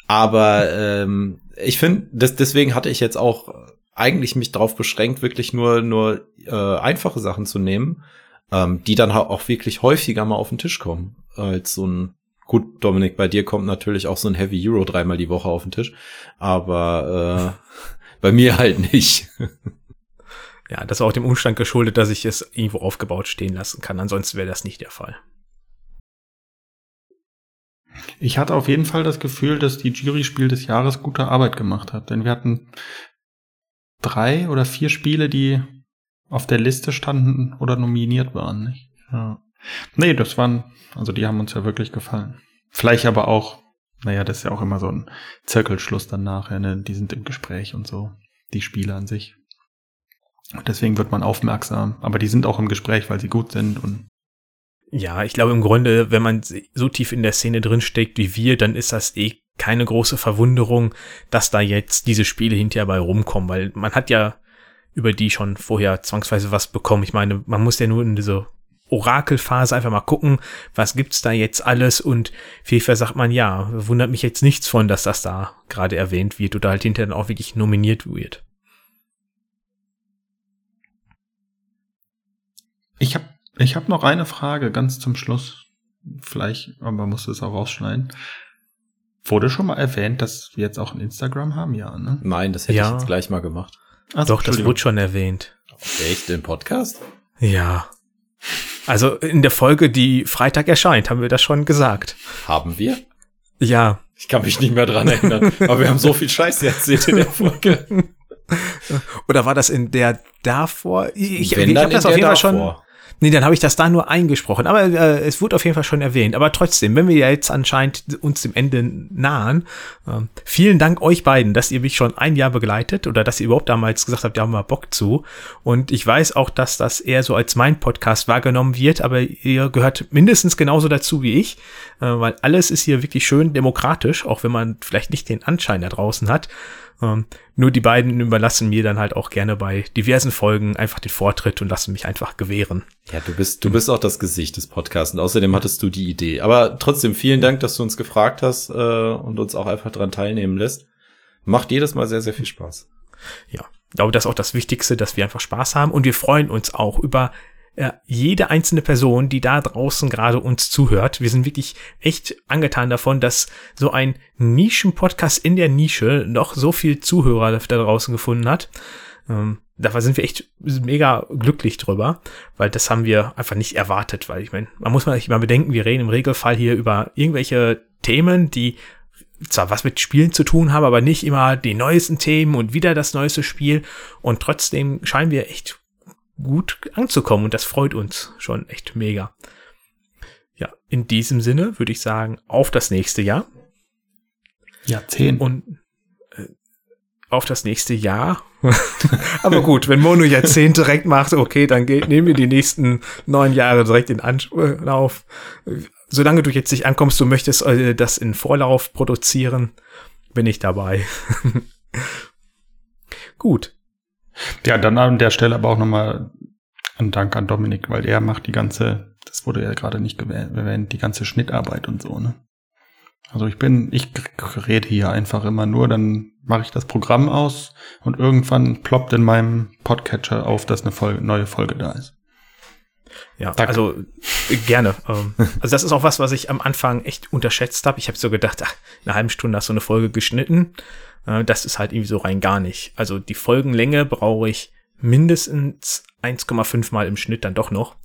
aber ähm, ich finde, deswegen hatte ich jetzt auch eigentlich mich darauf beschränkt, wirklich nur nur äh, einfache Sachen zu nehmen, ähm, die dann auch wirklich häufiger mal auf den Tisch kommen als so ein Gut, Dominik, bei dir kommt natürlich auch so ein Heavy Euro dreimal die Woche auf den Tisch, aber äh, bei mir halt nicht. Ja, das ist auch dem Umstand geschuldet, dass ich es irgendwo aufgebaut stehen lassen kann. Ansonsten wäre das nicht der Fall. Ich hatte auf jeden Fall das Gefühl, dass die Jury Spiel des Jahres gute Arbeit gemacht hat, denn wir hatten drei oder vier Spiele, die auf der Liste standen oder nominiert waren, nicht? Ja. Nee, das waren, also die haben uns ja wirklich gefallen. Vielleicht aber auch, naja, das ist ja auch immer so ein Zirkelschluss dann nachher, ne? Die sind im Gespräch und so, die Spiele an sich. Und deswegen wird man aufmerksam. Aber die sind auch im Gespräch, weil sie gut sind und Ja, ich glaube im Grunde, wenn man so tief in der Szene drinsteckt wie wir, dann ist das eh keine große Verwunderung, dass da jetzt diese Spiele hinterher bei rumkommen, weil man hat ja über die schon vorher zwangsweise was bekommen. Ich meine, man muss ja nur in diese Orakelphase einfach mal gucken, was gibt's da jetzt alles und vielfach sagt man, ja, wundert mich jetzt nichts von, dass das da gerade erwähnt wird oder halt hinterher dann auch wirklich nominiert wird. Ich habe ich hab noch eine Frage ganz zum Schluss. Vielleicht, aber man muss es auch rausschneiden. Wurde schon mal erwähnt, dass wir jetzt auch ein Instagram haben? Ja, ne? Nein, das hätte Ja. ich jetzt gleich mal gemacht. Ach, Doch, das wurde schon erwähnt. Echt im Podcast? Ja. Also in der Folge, die Freitag erscheint, haben wir das schon gesagt. Haben wir? Ja. Ich kann mich nicht mehr dran erinnern. Aber wir haben so viel Scheiße erzählt in der Folge. Oder war das in der davor? Ich, Wenn ich dann habe das auf jeden Fall schon. Nee, dann habe ich das da nur eingesprochen. Aber äh, es wurde auf jeden Fall schon erwähnt. Aber trotzdem, wenn wir ja jetzt anscheinend uns dem Ende nahen, ähm, vielen Dank euch beiden, dass ihr mich schon ein Jahr begleitet oder dass ihr überhaupt damals gesagt habt, da haben wir Bock zu. Und ich weiß auch, dass das eher so als mein Podcast wahrgenommen wird, aber ihr gehört mindestens genauso dazu wie ich, äh, weil alles ist hier wirklich schön demokratisch, auch wenn man vielleicht nicht den Anschein da draußen hat. Ähm, nur die beiden überlassen mir dann halt auch gerne bei diversen Folgen einfach den Vortritt und lassen mich einfach gewähren. Ja, du bist, du bist auch das Gesicht des Podcasts und außerdem hattest du die Idee. Aber trotzdem vielen Dank, dass du uns gefragt hast äh, und uns auch einfach dran teilnehmen lässt. Macht jedes Mal sehr, sehr viel Spaß. Ja, ich glaube, das ist auch das Wichtigste, dass wir einfach Spaß haben und wir freuen uns auch über ja, jede einzelne Person, die da draußen gerade uns zuhört. Wir sind wirklich echt angetan davon, dass so ein Nischen-Podcast in der Nische noch so viel Zuhörer da draußen gefunden hat. Ähm, da sind wir echt mega glücklich drüber, weil das haben wir einfach nicht erwartet, weil ich meine, man muss mal bedenken, wir reden im Regelfall hier über irgendwelche Themen, die zwar was mit Spielen zu tun haben, aber nicht immer die neuesten Themen und wieder das neueste Spiel und trotzdem scheinen wir echt gut anzukommen und das freut uns schon echt mega. Ja, in diesem Sinne würde ich sagen, auf das nächste Jahr. Jahrzehnt. Und äh, auf das nächste Jahr. Aber gut, wenn Mono Jahrzehnt direkt macht, okay, dann geht, nehmen wir die nächsten neun Jahre direkt in Anlauf. Solange du jetzt nicht ankommst, du möchtest äh, das in Vorlauf produzieren, bin ich dabei. gut. Ja, dann an der Stelle aber auch nochmal ein Dank an Dominik, weil er macht die ganze, das wurde ja gerade nicht erwähnt, die ganze Schnittarbeit und so, ne? Also ich bin, ich rede hier einfach immer nur, dann mache ich das Programm aus und irgendwann ploppt in meinem Podcatcher auf, dass eine Folge, neue Folge da ist. Ja, Danke. also gerne. Ähm, also das ist auch was, was ich am Anfang echt unterschätzt habe. Ich habe so gedacht, ach, in einer halben Stunde hast du eine Folge geschnitten. Äh, das ist halt irgendwie so rein gar nicht. Also die Folgenlänge brauche ich mindestens 1,5 Mal im Schnitt dann doch noch,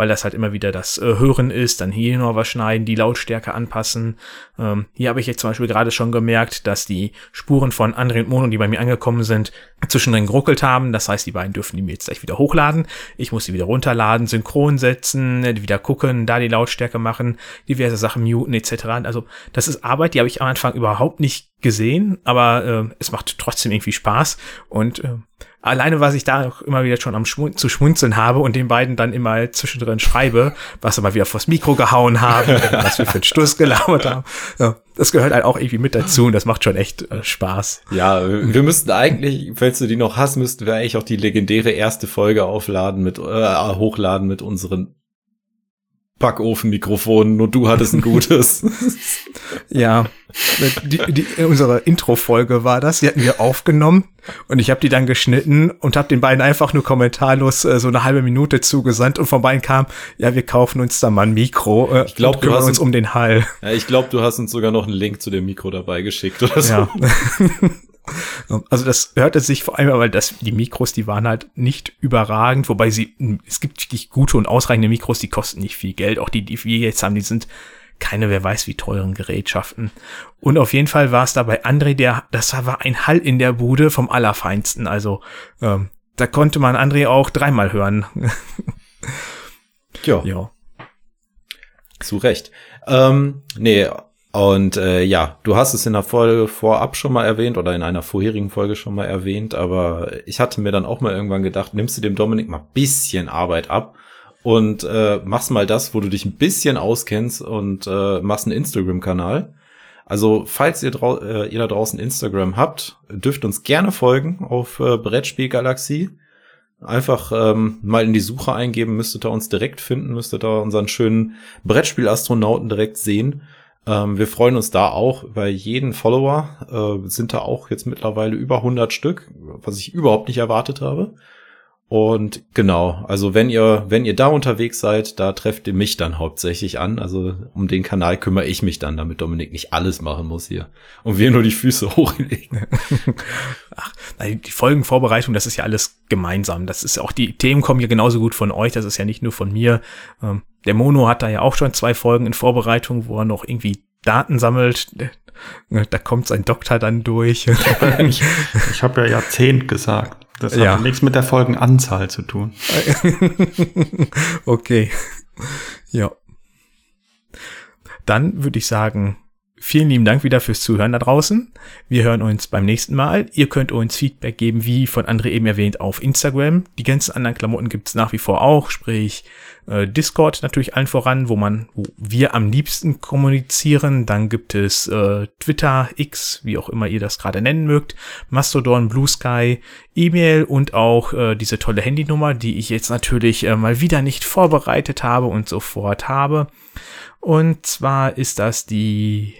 weil das halt immer wieder das äh, Hören ist, dann hier noch was schneiden, die Lautstärke anpassen. Ähm, hier habe ich jetzt zum Beispiel gerade schon gemerkt, dass die Spuren von André und Mono, die bei mir angekommen sind, zwischendrin geruckelt haben. Das heißt, die beiden dürfen die mir jetzt gleich wieder hochladen. Ich muss sie wieder runterladen, synchron setzen, wieder gucken, da die Lautstärke machen, diverse Sachen muten etc. Also das ist Arbeit, die habe ich am Anfang überhaupt nicht gesehen, aber äh, es macht trotzdem irgendwie Spaß und äh, alleine, was ich da auch immer wieder schon am Schmun zu schmunzeln habe und den beiden dann immer zwischendrin schreibe, was sie mal wieder vors Mikro gehauen haben, was wir für einen Stuss gelauert haben. Ja, das gehört halt auch irgendwie mit dazu und das macht schon echt äh, Spaß. Ja, wir müssten eigentlich, falls du die noch hast, müssten wir eigentlich auch die legendäre erste Folge aufladen mit, äh, hochladen mit unseren Backofen-Mikrofon, nur du hattest ein gutes. ja, die, die, unsere Intro-Folge war das, die hatten wir aufgenommen und ich habe die dann geschnitten und habe den beiden einfach nur kommentarlos äh, so eine halbe Minute zugesandt und von beiden kam, ja, wir kaufen uns da mal ein Mikro äh, ich glaub, und kümmern uns um den Hall. Ja, ich glaube, du hast uns sogar noch einen Link zu dem Mikro dabei geschickt oder so. Ja. Also das hörte sich vor allem, weil das, die Mikros, die waren halt nicht überragend, wobei sie, es gibt wirklich gute und ausreichende Mikros, die kosten nicht viel Geld. Auch die, die wir jetzt haben, die sind keine, wer weiß wie teuren Gerätschaften. Und auf jeden Fall war es da bei André, der, das war ein Hall in der Bude vom Allerfeinsten. Also ähm, da konnte man André auch dreimal hören. ja. ja. Zu Recht. Ähm, nee, und äh, ja, du hast es in der Folge vorab schon mal erwähnt oder in einer vorherigen Folge schon mal erwähnt, aber ich hatte mir dann auch mal irgendwann gedacht, nimmst du dem Dominik mal bisschen Arbeit ab und äh, machst mal das, wo du dich ein bisschen auskennst und äh, machst einen Instagram-Kanal. Also, falls ihr, äh, ihr da draußen Instagram habt, dürft uns gerne folgen auf äh, Brettspielgalaxie. Einfach ähm, mal in die Suche eingeben, müsstet ihr uns direkt finden, müsstet ihr unseren schönen Brettspielastronauten direkt sehen. Ähm, wir freuen uns da auch bei jeden Follower. Äh, sind da auch jetzt mittlerweile über 100 Stück, was ich überhaupt nicht erwartet habe. Und genau, also wenn ihr, wenn ihr da unterwegs seid, da trefft ihr mich dann hauptsächlich an. Also um den Kanal kümmere ich mich dann, damit Dominik nicht alles machen muss hier. Und wir nur die Füße hochlegen. Ach, die Folgenvorbereitung, das ist ja alles gemeinsam. Das ist auch, die Themen kommen ja genauso gut von euch, das ist ja nicht nur von mir. Ähm, der Mono hat da ja auch schon zwei Folgen in Vorbereitung, wo er noch irgendwie Daten sammelt. Da kommt sein Doktor dann durch. ich ich habe ja Jahrzehnt gesagt. Das hat ja. nichts mit der Folgenanzahl zu tun. okay. Ja. Dann würde ich sagen, vielen lieben Dank wieder fürs Zuhören da draußen. Wir hören uns beim nächsten Mal. Ihr könnt uns Feedback geben, wie von André eben erwähnt, auf Instagram. Die ganzen anderen Klamotten gibt's nach wie vor auch, sprich äh, Discord natürlich allen voran, wo man, wo wir am liebsten kommunizieren. Dann gibt es äh, Twitter, X, wie auch immer ihr das gerade nennen mögt, Mastodon, Blue Sky, E-Mail und auch äh, diese tolle Handynummer, die ich jetzt natürlich äh, mal wieder nicht vorbereitet habe und sofort habe. Und zwar ist das die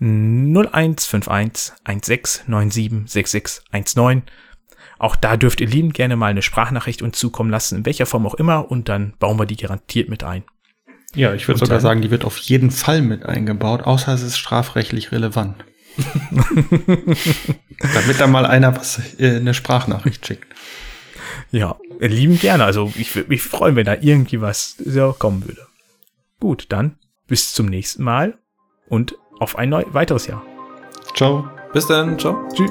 0151 16 97 66 19 Auch da dürft ihr liebend gerne mal eine Sprachnachricht uns zukommen lassen, in welcher Form auch immer, und dann bauen wir die garantiert mit ein. Ja, ich würde sogar sagen, die wird auf jeden Fall mit eingebaut, außer es ist strafrechtlich relevant. Damit da mal einer was, äh, eine Sprachnachricht schickt. Ja, lieben gerne. Also ich würde mich freuen, wenn da irgendwie was so kommen würde. Gut, dann bis zum nächsten Mal und auf ein neu weiteres Jahr. Ciao. Bis dann. Ciao. Tschüss.